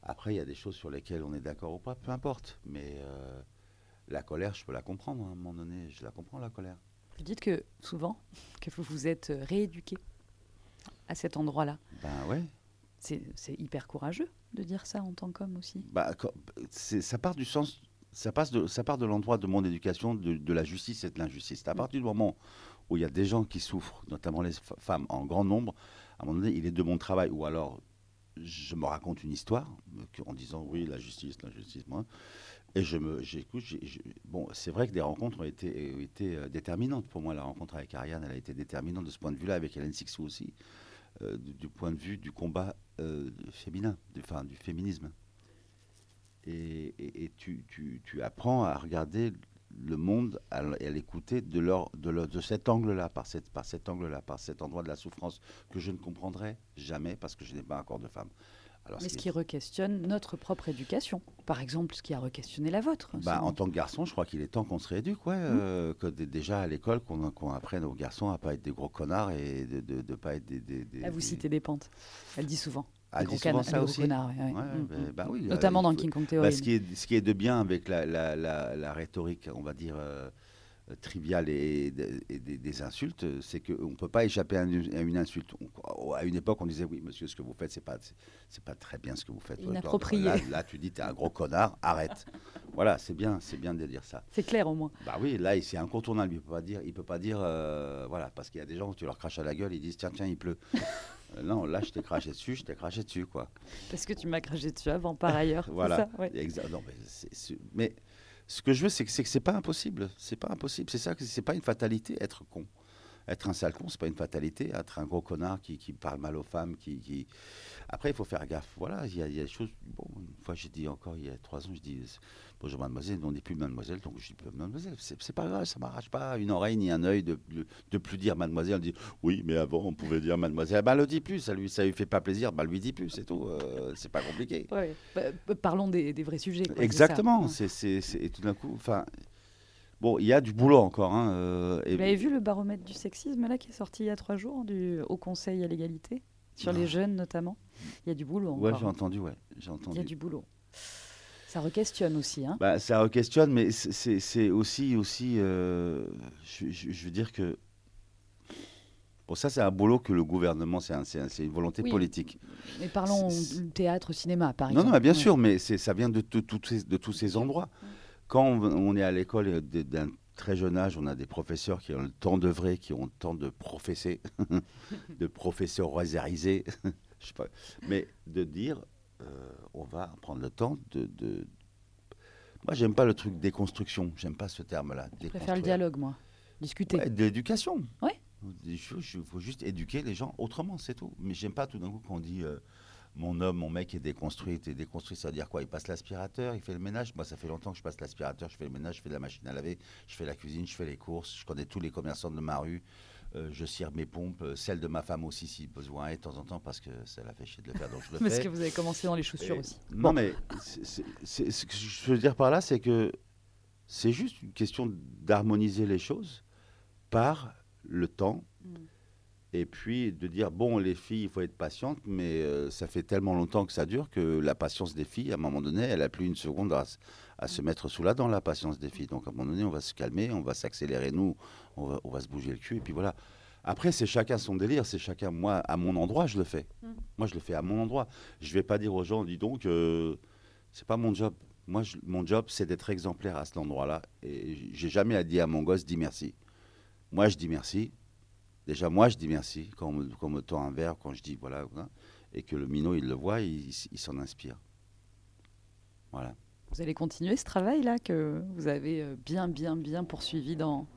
après, il y a des choses sur lesquelles on est d'accord ou pas, peu importe. Mais euh, la colère, je peux la comprendre. hein, à un moment donné, je la comprends, la colère. Vous dites que souvent que vous vous êtes rééduqué à cet endroit-là. Ben ouais. C'est c'est hyper courageux de dire ça en tant qu'homme aussi. Bah, ça part du sens. Ça, passe de, ça part de l'endroit de mon éducation, de, de la justice et de l'injustice. À partir du moment où il y a des gens qui souffrent, notamment les femmes en grand nombre, à un moment donné, il est de mon travail. Ou alors, je me raconte une histoire euh, en disant oui, la justice, la justice, moi. Et je me, j'écoute. Bon, c'est vrai que des rencontres ont été, été euh, déterminantes pour moi. La rencontre avec Ariane, elle a été déterminante de ce point de vue-là, avec Hélène Sixou aussi, euh, du, point de vue du combat euh, féminin, du, enfin, du féminisme. Et, tu, apprends à regarder le monde et à l'écouter de, cet angle-là, par, par cet angle-là, par cet endroit de la souffrance que je ne comprendrai jamais parce que je n'ai pas encore de femme. Alors, Mais ce qui re-questionne notre propre éducation. Par exemple, ce qui a re-questionné la vôtre. Bah, en tant que garçon, je crois qu'il est temps qu'on se rééduque, ouais, euh, que dé- déjà à l'école, qu'on apprenne aux garçons à pas être des gros connards et de ne pas être des. des, des- Là, vous des- citez des pentes. Elle dit souvent. Ah, Des elle gros dit souvent ça aussi connards, ouais, ouais. Ouais, Mm, bah, mm. bah oui, Notamment euh, dans King Kong Bah, Theory. ce, qui est, ce qui est de bien avec la, la, la, la rhétorique, on va dire, euh, triviales et, de- et des, des insultes, euh, c'est qu'on ne peut pas échapper à une, à une insulte. On- à une époque, on disait oui, monsieur, ce que vous faites, c'est pas, c'est- pas très bien ce que vous faites. Inapproprié. Là, là, tu dis, t'es un gros connard, arrête. voilà, c'est bien, c'est bien de dire ça. C'est clair au moins. Bah oui, là, c'est incontournable. Il peut pas dire, il peut pas dire, euh, voilà, parce qu'il y a des gens, tu leur craches à la gueule, ils disent, tiens, tiens, il pleut. Euh, non, là, je t'ai craché dessus, je t'ai craché dessus, quoi. Parce que tu m'as craché dessus avant, par ailleurs. Voilà. ça Ouais. Non, mais, mais ce que je veux, c'est que c'est pas impossible. C'est pas impossible. C'est ça que c'est pas une fatalité être con. Être un sale con, c'est pas une fatalité. Être un gros connard qui, qui parle mal aux femmes, qui, qui- Après, il faut faire gaffe. Voilà, il y, y a des choses. Bon, une fois, j'ai dit encore il y a trois ans, je dis bonjour mademoiselle, on n'est plus mademoiselle, donc je dis plus mademoiselle. C'est c'est pas grave, ça m'arrache pas une oreille ni un œil de, de, de plus dire mademoiselle. On dit oui, mais avant on pouvait dire mademoiselle. Bah, le dit plus, ça lui, ça lui fait pas plaisir. Bah, lui dit plus, c'est tout. Euh, c'est pas compliqué. Ouais. Bah, bah, parlons des, des vrais sujets. quoi. Exactement. Ouais. C'est, c'est, c'est- et tout d'un coup, enfin, bon, il y a du boulot encore. Hein, euh, et- Vous avez vu le baromètre du sexisme là qui est sorti il y a trois jours du Haut Conseil à l'égalité sur Non. les jeunes notamment? Il y a du boulot ouais, encore. j'ai entendu, ouais, j'ai Il y a entendu. du boulot. Ça requestionne aussi. Hein. Bah, ça questionne, mais c'est, aussi, aussi, euh, je, je- je veux dire que, bon, ça, c'est un boulot que le gouvernement, c'est, un- c'est un- c'est une volonté Oui. politique. Mais parlons théâtre, cinéma, par Non, exemple. non, mais bien Ouais. sûr, mais ça vient de, tout- toutes ces, de tous ces endroits. Quand on, est à l'école d- d'un très jeune âge, on a des professeurs qui ont le temps d'œuvrer, qui ont le temps de professer, de professoriser, je sais pas, mais de dire, euh, on va prendre le temps de... de... Moi, j'aime pas le truc déconstruction, j'aime pas ce terme-là. Je préfère le dialogue, moi. Discuter. Ouais, d'éducation. Ouais. Il faut, il faut juste éduquer les gens autrement, c'est tout. Mais j'aime pas tout d'un coup qu'on dit euh, mon homme, mon mec est déconstruit. T'es déconstruit, ça veut dire quoi? Il passe l'aspirateur, il fait le ménage? Moi, ça fait longtemps que je passe l'aspirateur, je fais le ménage, je fais la machine à laver, je fais la cuisine, je fais les courses, je connais tous les commerçants de ma rue. euh, je cire mes pompes, euh, celles de ma femme aussi si besoin est de temps en temps parce que ça la fait chier de le faire donc je le Parce fais. que vous avez commencé dans les chaussures Et- aussi. Non, Bon. mais ce que je veux dire par là, c'est que c'est juste une question d'harmoniser les choses par le temps. Mm. Et puis de dire, bon, les filles, il faut être patiente, mais euh, ça fait tellement longtemps que ça dure que la patience des filles, à un moment donné, elle n'a plus une seconde à, à se mettre sous la dent, la patience des filles. Donc à un moment donné, on va se calmer, on va s'accélérer, nous, on va, on va se bouger le cul, et puis voilà. Après, c'est chacun son délire, c'est chacun, moi, à mon endroit, je le fais. Mm. Moi, je le fais à mon endroit. Je vais pas dire aux gens, dis donc, euh, c'est pas mon job. Moi, je- mon job, c'est d'être exemplaire à cet endroit-là. Et j'ai jamais à dire à mon gosse, dis merci. Moi, je dis merci. Déjà, moi, je dis merci quand on me, quand on me tend un verre, quand je dis voilà, voilà, et que le minot, il le voit, il, il s- il s'en inspire. Voilà. Vous allez continuer ce travail-là que vous avez euh, bien, bien, bien poursuivi dans,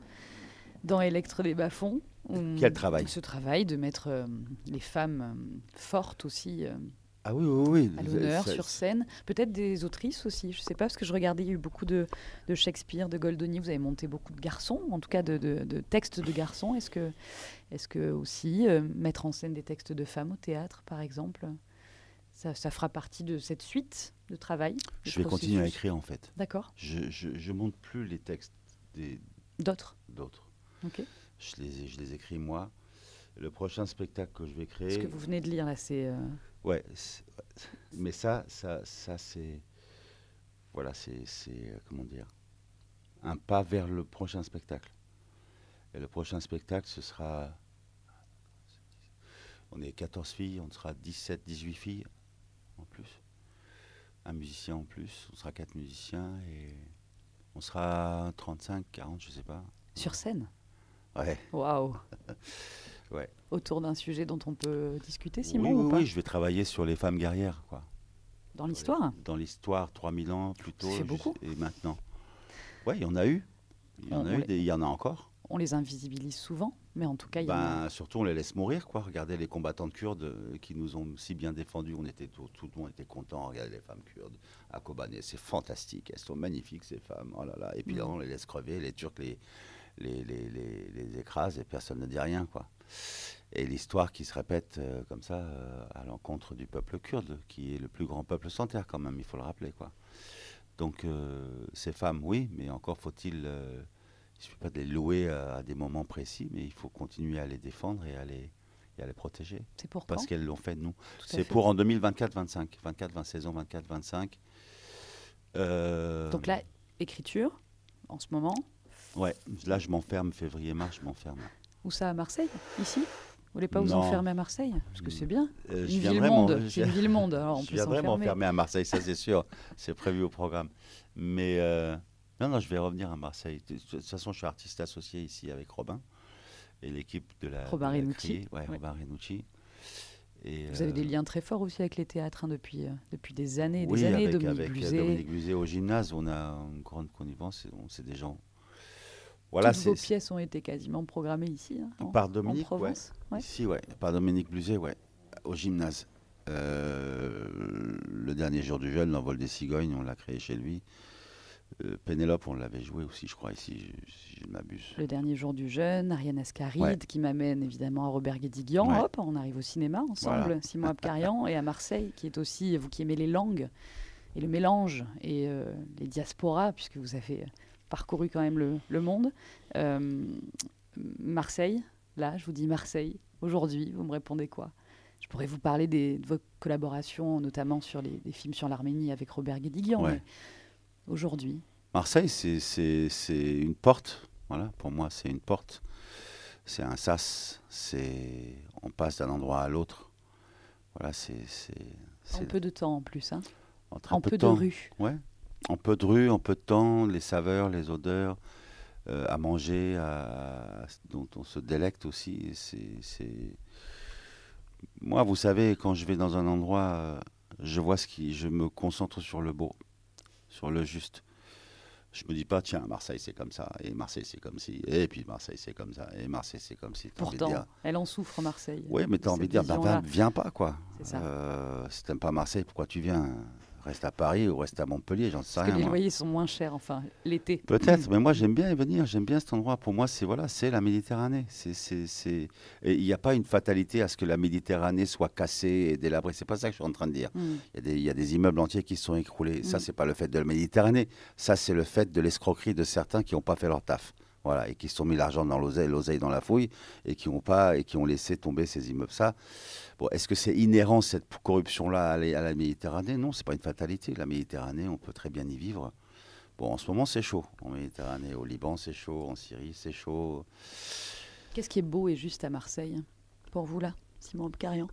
dans Electre des Bas-Fonds? On- Quel travail? Ce travail de mettre euh, les femmes euh, fortes aussi euh, Ah oui, oui, oui. à l'honneur sur scène. Peut-être des autrices aussi, je ne sais pas, parce que je regardais, il y a eu beaucoup de, de Shakespeare, de Goldoni, vous avez monté beaucoup de garçons, en tout cas de, de- de textes de garçons. Est-ce que, est que aussi euh, mettre en scène des textes de femmes au théâtre, par exemple, ça, ça fera partie de cette suite de travail Je vais continuer à écrire, en fait. D'accord. Je, je monte plus les textes des, D'autres d'autres. Ok. Je les, je les écris moi. Le prochain spectacle que je vais créer. Ce que vous venez de lire là, c'est. euh, Ouais, mais ça, ça, ça c'est, voilà, c'est, euh, comment dire, un pas vers le prochain spectacle. Et le prochain spectacle, ce sera, on est 14 filles, on sera 17, 18 filles en plus, un musicien en plus, on sera quatre musiciens et on sera 35, 40, je sais pas. sur scène? Ouais. Waouh Ouais. Autour d'un sujet dont on peut discuter, Oui, Simon, oui, ou pas oui, je vais travailler sur les femmes guerrières, quoi. Dans l'histoire Dans l'histoire, 3000 ans plus tôt. beaucoup. Et maintenant. Ouais, il y en a eu. Il y en On- a on eu, les- des- il y en a encore. On les invisibilise souvent, mais en tout cas, il y en a. Ben, surtout, on les laisse mourir, quoi. Regardez les combattantes kurdes euh, qui nous ont si bien défendus. On était tout, tout le monde était content. Regardez les femmes kurdes à Kobané, c'est fantastique. Elles sont magnifiques, ces femmes. Oh là là. Et puis Mm. là, on les laisse crever. Les Turcs les, les, les, les- les écrasent et personne ne dit rien, quoi. Et l'histoire qui se répète euh, comme ça euh, à l'encontre du peuple kurde, qui est le plus grand peuple sans terre, quand même, il faut le rappeler, quoi. Donc, euh, ces femmes, oui, mais encore faut-il. il ne suffit pas de les louer à, à des moments précis, mais il faut continuer à les défendre et à les, et à les protéger. C'est pour Parce qu'elles l'ont fait nous. C'est pour en 2024-25. 24, 20 saisons, 24, 25. Euh, Donc là, écriture, en ce moment, Ouais, là je m'enferme, février-mars, je m'enferme. Où ça, à Marseille Ici? Vous voulez pas vous Non. enfermer à Marseille? Parce que c'est bien. Euh, Une je ville monde. C'est une ville monde. Alors on je viendrai m'enfermer à Marseille, ça c'est sûr. C'est prévu au programme. Mais euh, non, non, je vais revenir à Marseille. De toute façon, je suis artiste associé ici avec Robin et l'équipe de la. Robin de la Renucci. Criée. Ouais, Ouais. Robin Renucci. Et, Vous avez euh, des liens très forts aussi avec les théâtres hein, depuis, euh, depuis des années et des oui, années. avec, Dominique avec, Bluzet. Dominique au gymnase, on a une grande connivence. on- C'est des gens. Voilà, Toutes vos pièces ont été quasiment programmées ici, hein, en, par en Dominique. ouais. Provence. Ouais. Ici, ouais, par Dominique Bluzet, ouais, au gymnase. Euh, le dernier jour du jeune, l'envol des cigognes, on l'a créé chez lui. Euh, Pénélope, on l'avait joué aussi, je crois, ici, je- si je ne m'abuse. Le dernier jour du jeune, Ariane Ascaride, Ouais. qui m'amène évidemment à Robert Guédiguian. Ouais. Hop, on arrive au cinéma ensemble. Voilà. Simon Abkarian et à Marseille, qui est aussi, vous qui aimez les langues et le mélange et euh, les diasporas, puisque vous avez parcouru quand même le, le monde. Euh, Marseille, là, je vous dis Marseille. Aujourd'hui, vous me répondez quoi? Je pourrais vous parler des, de vos collaborations, notamment sur les, des films sur l'Arménie avec Robert Guédiguian. Ouais. Aujourd'hui, Marseille, c'est- c'est c'est une porte. Voilà, pour moi, c'est une porte. C'est un sas. C'est on passe d'un endroit à l'autre. Voilà, c'est c'est en peu de temps en plus, hein, en peu peu de rue. Ouais. En peu de rue, en peu de temps, les saveurs, les odeurs, euh, à manger, à- dont on se délecte aussi. C'est, Moi, vous savez, quand je vais dans un endroit, euh, je vois ce qui, je me concentre sur le beau, sur le juste. Je me dis pas, tiens, Marseille c'est comme ça, et Marseille c'est comme ci, et puis Marseille c'est comme ça, et Marseille c'est comme ci. Pourtant, dire- elle en souffre, Marseille. oui, mais tu as envie de dire, bah, va- viens pas, quoi. C'est ça. Euh, si t'aimes pas Marseille, pourquoi tu viens? Reste à Paris ou reste à Montpellier, j'en sais Parce rien. que les moi. loyers sont moins chers, enfin, l'été. Peut-être, mais moi j'aime bien y venir, j'aime bien cet endroit. Pour moi, c'est voilà, c'est la Méditerranée. C'est, c'est, c'est- Et il n'y a pas une fatalité à ce que la Méditerranée soit cassée et délabrée. C'est pas ça que je suis en train de dire. Mm. Il y, a des- il y a des immeubles entiers qui sont écroulés. Ça, Mm. c'est pas le fait de la Méditerranée. Ça, c'est le fait de l'escroquerie de certains qui n'ont pas fait leur taf. Voilà, et qui se sont mis l'argent dans l'oseille, l'oseille dans la fouille, et qui ont pas, et qui ont laissé tomber ces immeubles. Ça, bon, est-ce que c'est inhérent cette corruption-là à, la- Méditerranée? Non, c'est pas une fatalité. La Méditerranée, on peut très bien y vivre. Bon, en ce moment, c'est chaud. En Méditerranée, au Liban, c'est chaud. En Syrie, c'est chaud. Qu'est-ce qui est beau et juste à Marseille, pour vous là, Simon Abkarian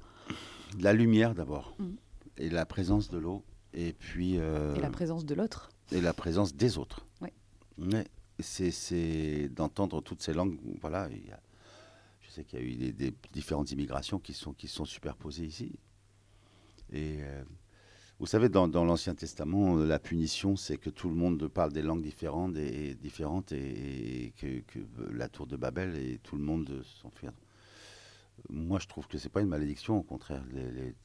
La lumière d'abord, Mhm. et la présence de l'eau, et puis euh, Et la présence de l'autre et la présence des autres. Ouais. Ouais. C'est, d'entendre toutes ces langues. Voilà, je sais qu'il y a eu des, différentes immigrations qui sont, qui sont superposées ici. Et euh, vous savez, dans, l'Ancien Testament, euh, la punition, c'est que tout le monde parle des langues différentes et, différentes et, que, la tour de Babel et tout le monde s'enfuir. Moi, je trouve que c'est pas une malédiction, au contraire,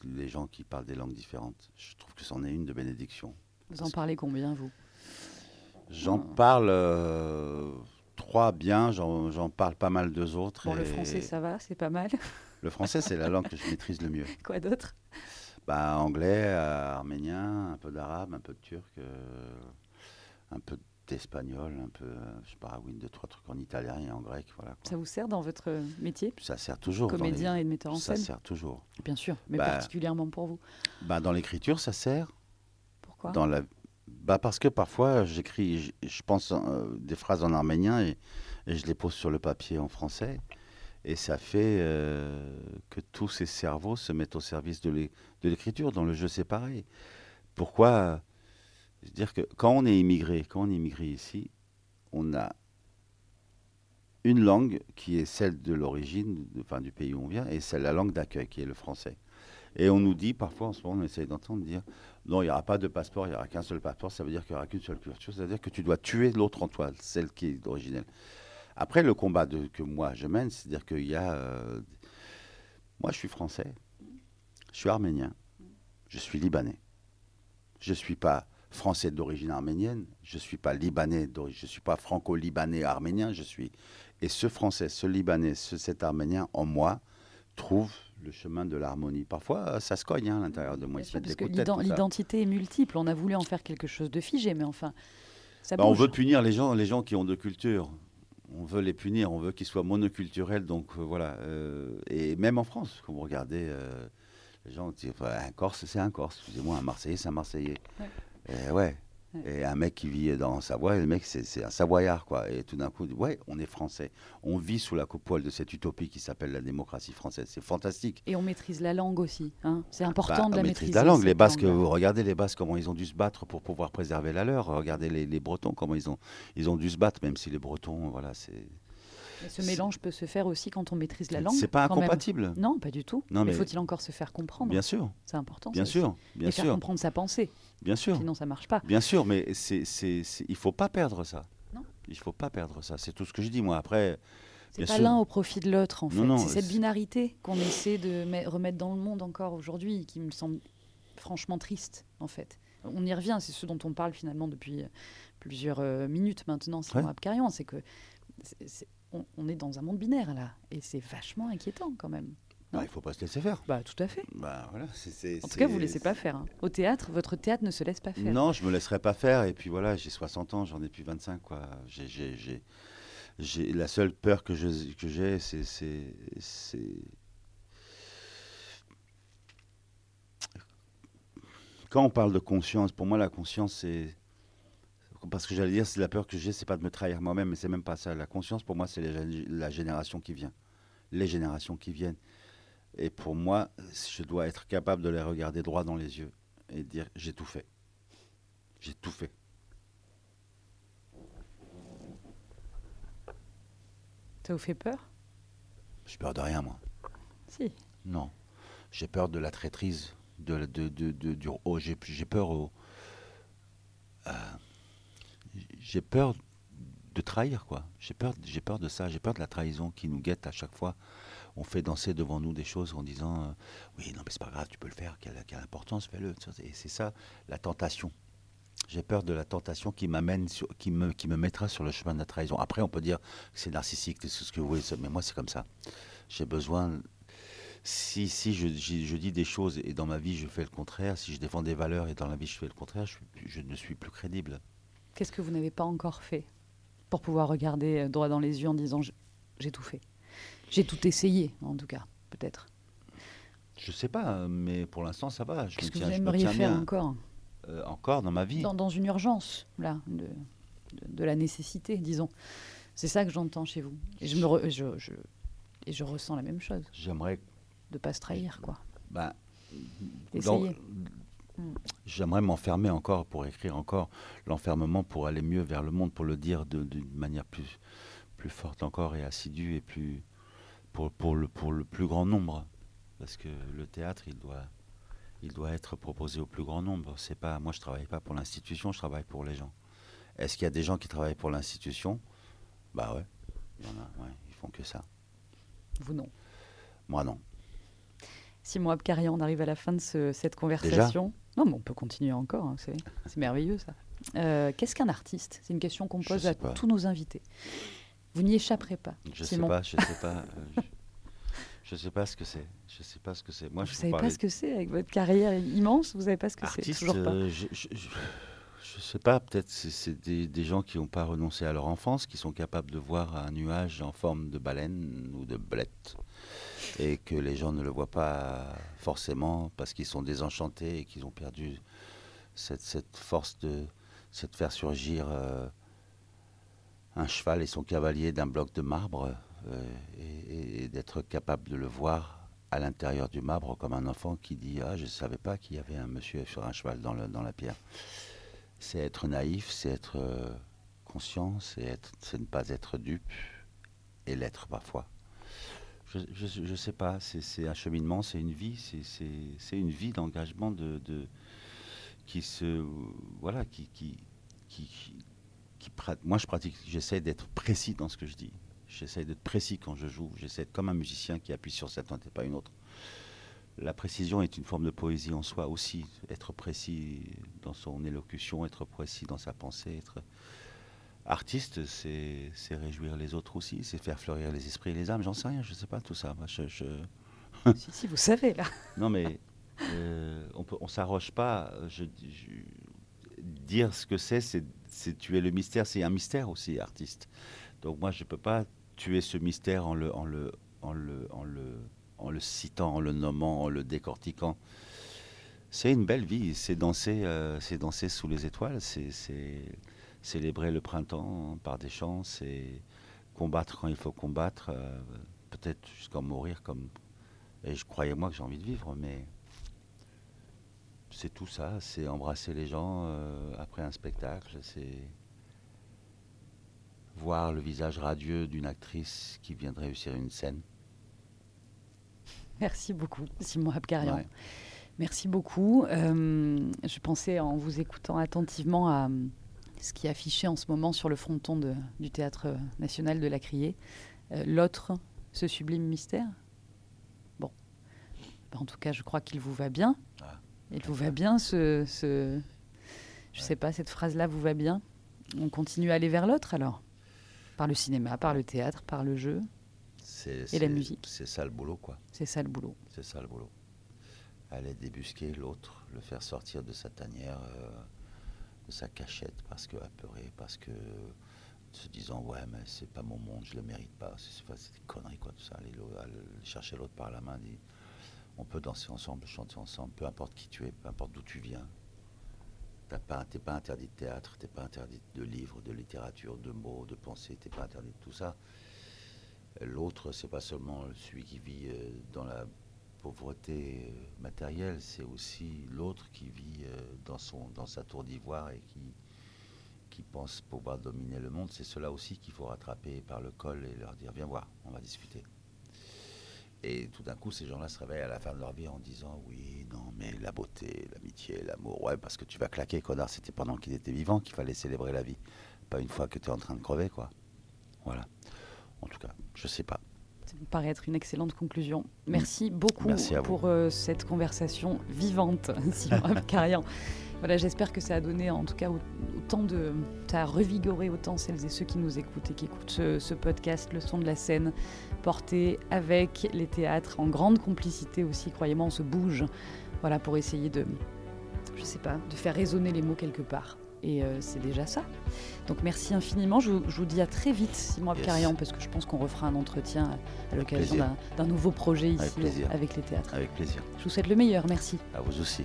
les gens qui parlent des langues différentes. Je trouve que c'en est une de bénédiction. Vous en parlez combien, vous? J'en parle euh, trois bien, j'en parle pas mal deux autres. Bon, le français, ça va, c'est pas mal. Le français, c'est la langue que je maîtrise le mieux. Quoi d'autre? Bah, anglais, euh, arménien, un peu d'arabe, un peu de turc, euh, un peu d'espagnol, un peu, je sais pas, oui, deux, trois trucs en italien et en grec, voilà. quoi. Ça vous sert dans votre métier? Ça sert toujours. les- Comédien et metteur en Ça scène? sert toujours. Bien sûr, mais Bah, particulièrement pour vous. Bah, dans l'écriture, ça sert. Pourquoi? Dans la... bah parce que parfois, j'écris, je, je pense euh, des phrases en arménien et, je les pose sur le papier en français. Et ça fait euh, que tous ces cerveaux se mettent au service de l'é- de l'écriture. Dans le jeu, c'est pareil. Pourquoi dire que quand on est immigré, quand on est immigré ici, on a une langue qui est celle de l'origine, enfin du pays où on vient, et c'est la langue d'accueil qui est le français. Et on nous dit parfois, en ce moment, on essaye d'entendre dire non, il n'y aura pas de passeport, il n'y aura qu'un seul passeport, ça veut dire qu'il n'y aura qu'une seule culture, c'est-à-dire que tu dois tuer l'autre en toi, celle qui est originelle. Après, le combat que moi je mène, c'est-à-dire qu'il y a. euh, moi, je suis français, je suis arménien, je suis libanais. Je ne suis pas français d'origine arménienne, je ne suis pas libanais, je ne suis pas franco-libanais arménien, je suis. Et ce français, ce libanais, ce, cet arménien en moi trouve le chemin de l'harmonie. Parfois, euh, ça se cogne hein, à l'intérieur de moi. Parce que l'identité est multiple. On a voulu en faire quelque chose de figé, mais enfin, ça Bah, on veut punir les gens, les gens qui ont de culture. On veut les punir, on veut qu'ils soient monoculturels. Donc euh, voilà. euh, et même en France, quand vous regardez, euh, les gens disent enfin, un Corse, c'est un Corse. Excusez-moi, un Marseillais, c'est un Marseillais. Ouais. Ouais. Et un mec qui vit dans Savoie, le mec, c'est un Savoyard, quoi. Et tout d'un coup, ouais, on est français. On vit sous la coupole de cette utopie qui s'appelle la démocratie française. C'est fantastique. Et on maîtrise la langue aussi. hein. C'est important Bah, de la on maîtriser. maîtrise la langue. Les Basques, vous regardez les Basques, comment ils ont dû se battre pour pouvoir préserver la leur. Regardez les, les Bretons, comment ils ont, ils ont dû se battre, même si les Bretons, voilà, c'est. Ce mélange peut se faire aussi quand on maîtrise la langue. C'est pas même. incompatible. Non, pas du tout. Non, mais mais- faut-il encore se faire comprendre Bien sûr, C'est important. bien sûr, aussi. bien Et faire sûr, comprendre sa pensée. bien sûr. Sinon, ça marche pas. Bien sûr, mais c'est, c'est, c'est- il faut pas perdre ça. Non. Il faut pas perdre ça. C'est tout ce que je dis, moi. Après, C'est pas l'un au profit de l'autre, en Non, fait. c'est cette c'est- binarité qu'on essaie de met- remettre dans le monde encore aujourd'hui, qui me semble franchement triste, en fait. On y revient, c'est ce dont on parle finalement depuis euh, plusieurs euh, minutes maintenant, Simon Ouais. Abkarian, c'est que c'est- c'est- on, on est dans un monde binaire là, et c'est vachement inquiétant quand même. bah, il faut pas se laisser faire. Bah tout à fait. Bah, voilà, En tout cas, vous c'est- laissez pas faire. hein. Au théâtre, votre théâtre ne se laisse pas faire. Non, je me laisserai pas faire. Et puis voilà, j'ai 60 ans, j'en ai plus 25. Quoi. J'ai, j'ai, la seule peur que, je, que j'ai, c'est, c'est, c'est- Quand on parle de conscience, pour moi, la conscience, c'est. Parce que j'allais dire, c'est la peur que j'ai, c'est pas de me trahir moi-même, mais c'est même pas ça. La conscience, pour moi, c'est la génération qui vient. Les générations qui viennent. Et pour moi, je dois être capable de les regarder droit dans les yeux et dire j'ai tout fait. J'ai tout fait. Ça vous fait peur? J'ai peur de rien, moi. Si. Non. J'ai peur de la traîtrise. De, de, de, de- du, oh, j'ai, j'ai peur au. euh, j'ai peur de trahir, quoi. J'ai peur, j'ai peur de ça. J'ai peur de la trahison qui nous guette à chaque fois. On fait danser devant nous des choses en disant euh, Oui, non, mais c'est pas grave, tu peux le faire. Quelle, importance, fais-le. Et c'est ça, la tentation. J'ai peur de la tentation qui m'amène, qui me, qui me mettra sur le chemin de la trahison. Après, on peut dire que c'est narcissique, c'est ce que vous voulez, mais moi, c'est comme ça. J'ai besoin. Si, si je, je- dis des choses et dans ma vie je fais le contraire, si je défends des valeurs et dans la vie je fais le contraire, je ne suis plus crédible. Qu'est-ce que vous n'avez pas encore fait pour pouvoir regarder euh, droit dans les yeux en disant j'ai tout fait? J'ai tout essayé, en tout cas, peut-être. Je sais pas, mais pour l'instant ça va. Qu'est-ce me que tiens, vous aimeriez faire bien. encore? Euh, encore dans ma vie. dans, dans une urgence, là, de, de, de la nécessité, disons. C'est ça que j'entends chez vous. Et je, me re- je, je- et je ressens la même chose, J'aimerais, de pas se trahir, quoi. ben, Essayer. dans-. J'aimerais m'enfermer encore pour écrire encore l'enfermement pour aller mieux vers le monde, pour le dire d'une manière plus, plus forte encore et assidue et plus pour, pour le pour le plus grand nombre, parce que le théâtre il doit il doit être proposé au plus grand nombre. C'est pas moi je travaille pas pour l'institution, je travaille pour les gens. Est-ce qu'il y a des gens qui travaillent pour l'institution? Bah ouais, il y en a, ouais, ils font que ça. Vous non? Moi non. Simon Abkarian, on arrive à la fin de ce- cette conversation. Non, mais on peut continuer encore, hein. C'est merveilleux, ça. Euh, Qu'est-ce qu'un artiste? C'est une question qu'on pose à pas. tous nos invités. Vous n'y échapperez pas. Je sais pas, je sais pas. euh, je, je sais pas ce que c'est. Je sais pas ce que c'est. Moi, Vous je savez pas parlais ce que c'est avec votre carrière immense? Vous savez pas ce que c'est? Toujours pas. euh, je, je, je- je sais pas, peut-être c'est c'est des, des gens qui n'ont pas renoncé à leur enfance, qui sont capables de voir un nuage en forme de baleine ou de blette, et que les gens ne le voient pas forcément parce qu'ils sont désenchantés et qu'ils ont perdu cette, cette force de, c'est de faire surgir euh, un cheval et son cavalier d'un bloc de marbre euh, et, d'être capable de le voir à l'intérieur du marbre comme un enfant qui dit ah je ne savais pas qu'il y avait un monsieur sur un cheval dans, le, dans la pierre. C'est être naïf, c'est être euh, conscient, c'est ne pas être dupe et l'être parfois. Je je sais pas, c'est un cheminement, c'est une vie, c'est- une vie d'engagement de, de qui se voilà qui moi je pratique, j'essaie d'être précis dans ce que je dis. J'essaie d'être précis quand je joue. J'essaie d'être comme un musicien qui appuie sur cette note et pas une autre. La précision est une forme de poésie en soi aussi. Être précis dans son élocution, être précis dans sa pensée. Être artiste, c'est réjouir les autres aussi, c'est faire fleurir les esprits et les âmes. J'en sais rien, je sais pas tout ça. Moi, je- je, si, si, vous savez, là. non, mais euh, on on s'arroge pas. euh, Je, je- dire ce que c'est, c'est, tuer le mystère. C'est un mystère aussi, artiste. Donc moi, je peux pas tuer ce mystère en le, en le, en le, en le, en le citant, en le nommant, en le décortiquant. C'est une belle vie, c'est danser, euh, c'est danser sous les étoiles, c'est célébrer le printemps par des chants, c'est combattre quand il faut combattre, euh, peut-être jusqu'à mourir comme. Et je croyais moi que j'ai envie de vivre, mais c'est tout ça, c'est embrasser les gens euh, après un spectacle, c'est voir le visage radieux d'une actrice qui vient de réussir une scène. Merci beaucoup, Simon Abkarian. Ouais. Merci beaucoup. Euh, je pensais en vous écoutant attentivement à ce qui est affiché en ce moment sur le fronton de- du Théâtre national de la Criée. Euh, L'autre, ce sublime mystère. Bon. En tout cas, je crois qu'il vous va bien. Ah, Il vous va bien, ce. ce- Je sais pas, cette phrase-là vous va bien? On continue à aller vers l'autre alors? Par le cinéma, par le théâtre, par le jeu. Et la musique. C'est ça le boulot, quoi. C'est ça le boulot. C'est ça le boulot. Aller débusquer l'autre, le faire sortir de sa tanière, euh, de sa cachette, parce que apeuré, parce que se disant ouais mais c'est pas mon monde, je le mérite pas. C'est, c'est des conneries quoi tout ça. Aller, chercher l'autre par la main, dire, on peut danser ensemble, chanter ensemble, peu importe qui tu es, peu importe d'où tu viens. Pas, t'es pas interdit de théâtre, t'es pas interdit de livres, de littérature, de mots, de pensée, t'es pas interdit de tout ça. L'autre, c'est pas seulement celui qui vit euh, dans la pauvreté euh, matérielle, c'est aussi l'autre qui vit euh, dans, son, dans sa tour d'ivoire et qui, qui pense pouvoir dominer le monde. C'est cela aussi qu'il faut rattraper par le col et leur dire Viens voir, on va discuter. Et tout d'un coup, ces gens-là se réveillent à la fin de leur vie en disant Oui, non, mais la beauté, l'amitié, l'amour, ouais, parce que tu vas claquer, connard, c'était pendant qu'il était vivant qu'il fallait célébrer la vie, pas une fois que tu es en train de crever, quoi. Voilà. En tout cas, je sais pas. Ça me paraît être une excellente conclusion. Merci beaucoup Merci pour euh, cette conversation vivante, Simon Abkarian. Voilà, j'espère que ça a donné en tout cas au- autant de. Ça a revigoré autant celles et ceux qui nous écoutent et qui écoutent ce, ce podcast, le son de la scène, porté avec les théâtres, en grande complicité aussi, croyez-moi, on se bouge. Voilà, pour essayer de. Je sais pas, de faire résonner les mots quelque part. Et euh, c'est déjà ça. Donc merci infiniment. Je, vous- je vous dis à très vite, Simon Yes. Abkarian, parce que je pense qu'on refera un entretien à l'occasion d'un nouveau projet Avec ici plaisir. avec les théâtres. Avec plaisir. Je vous souhaite le meilleur. Merci. À vous aussi.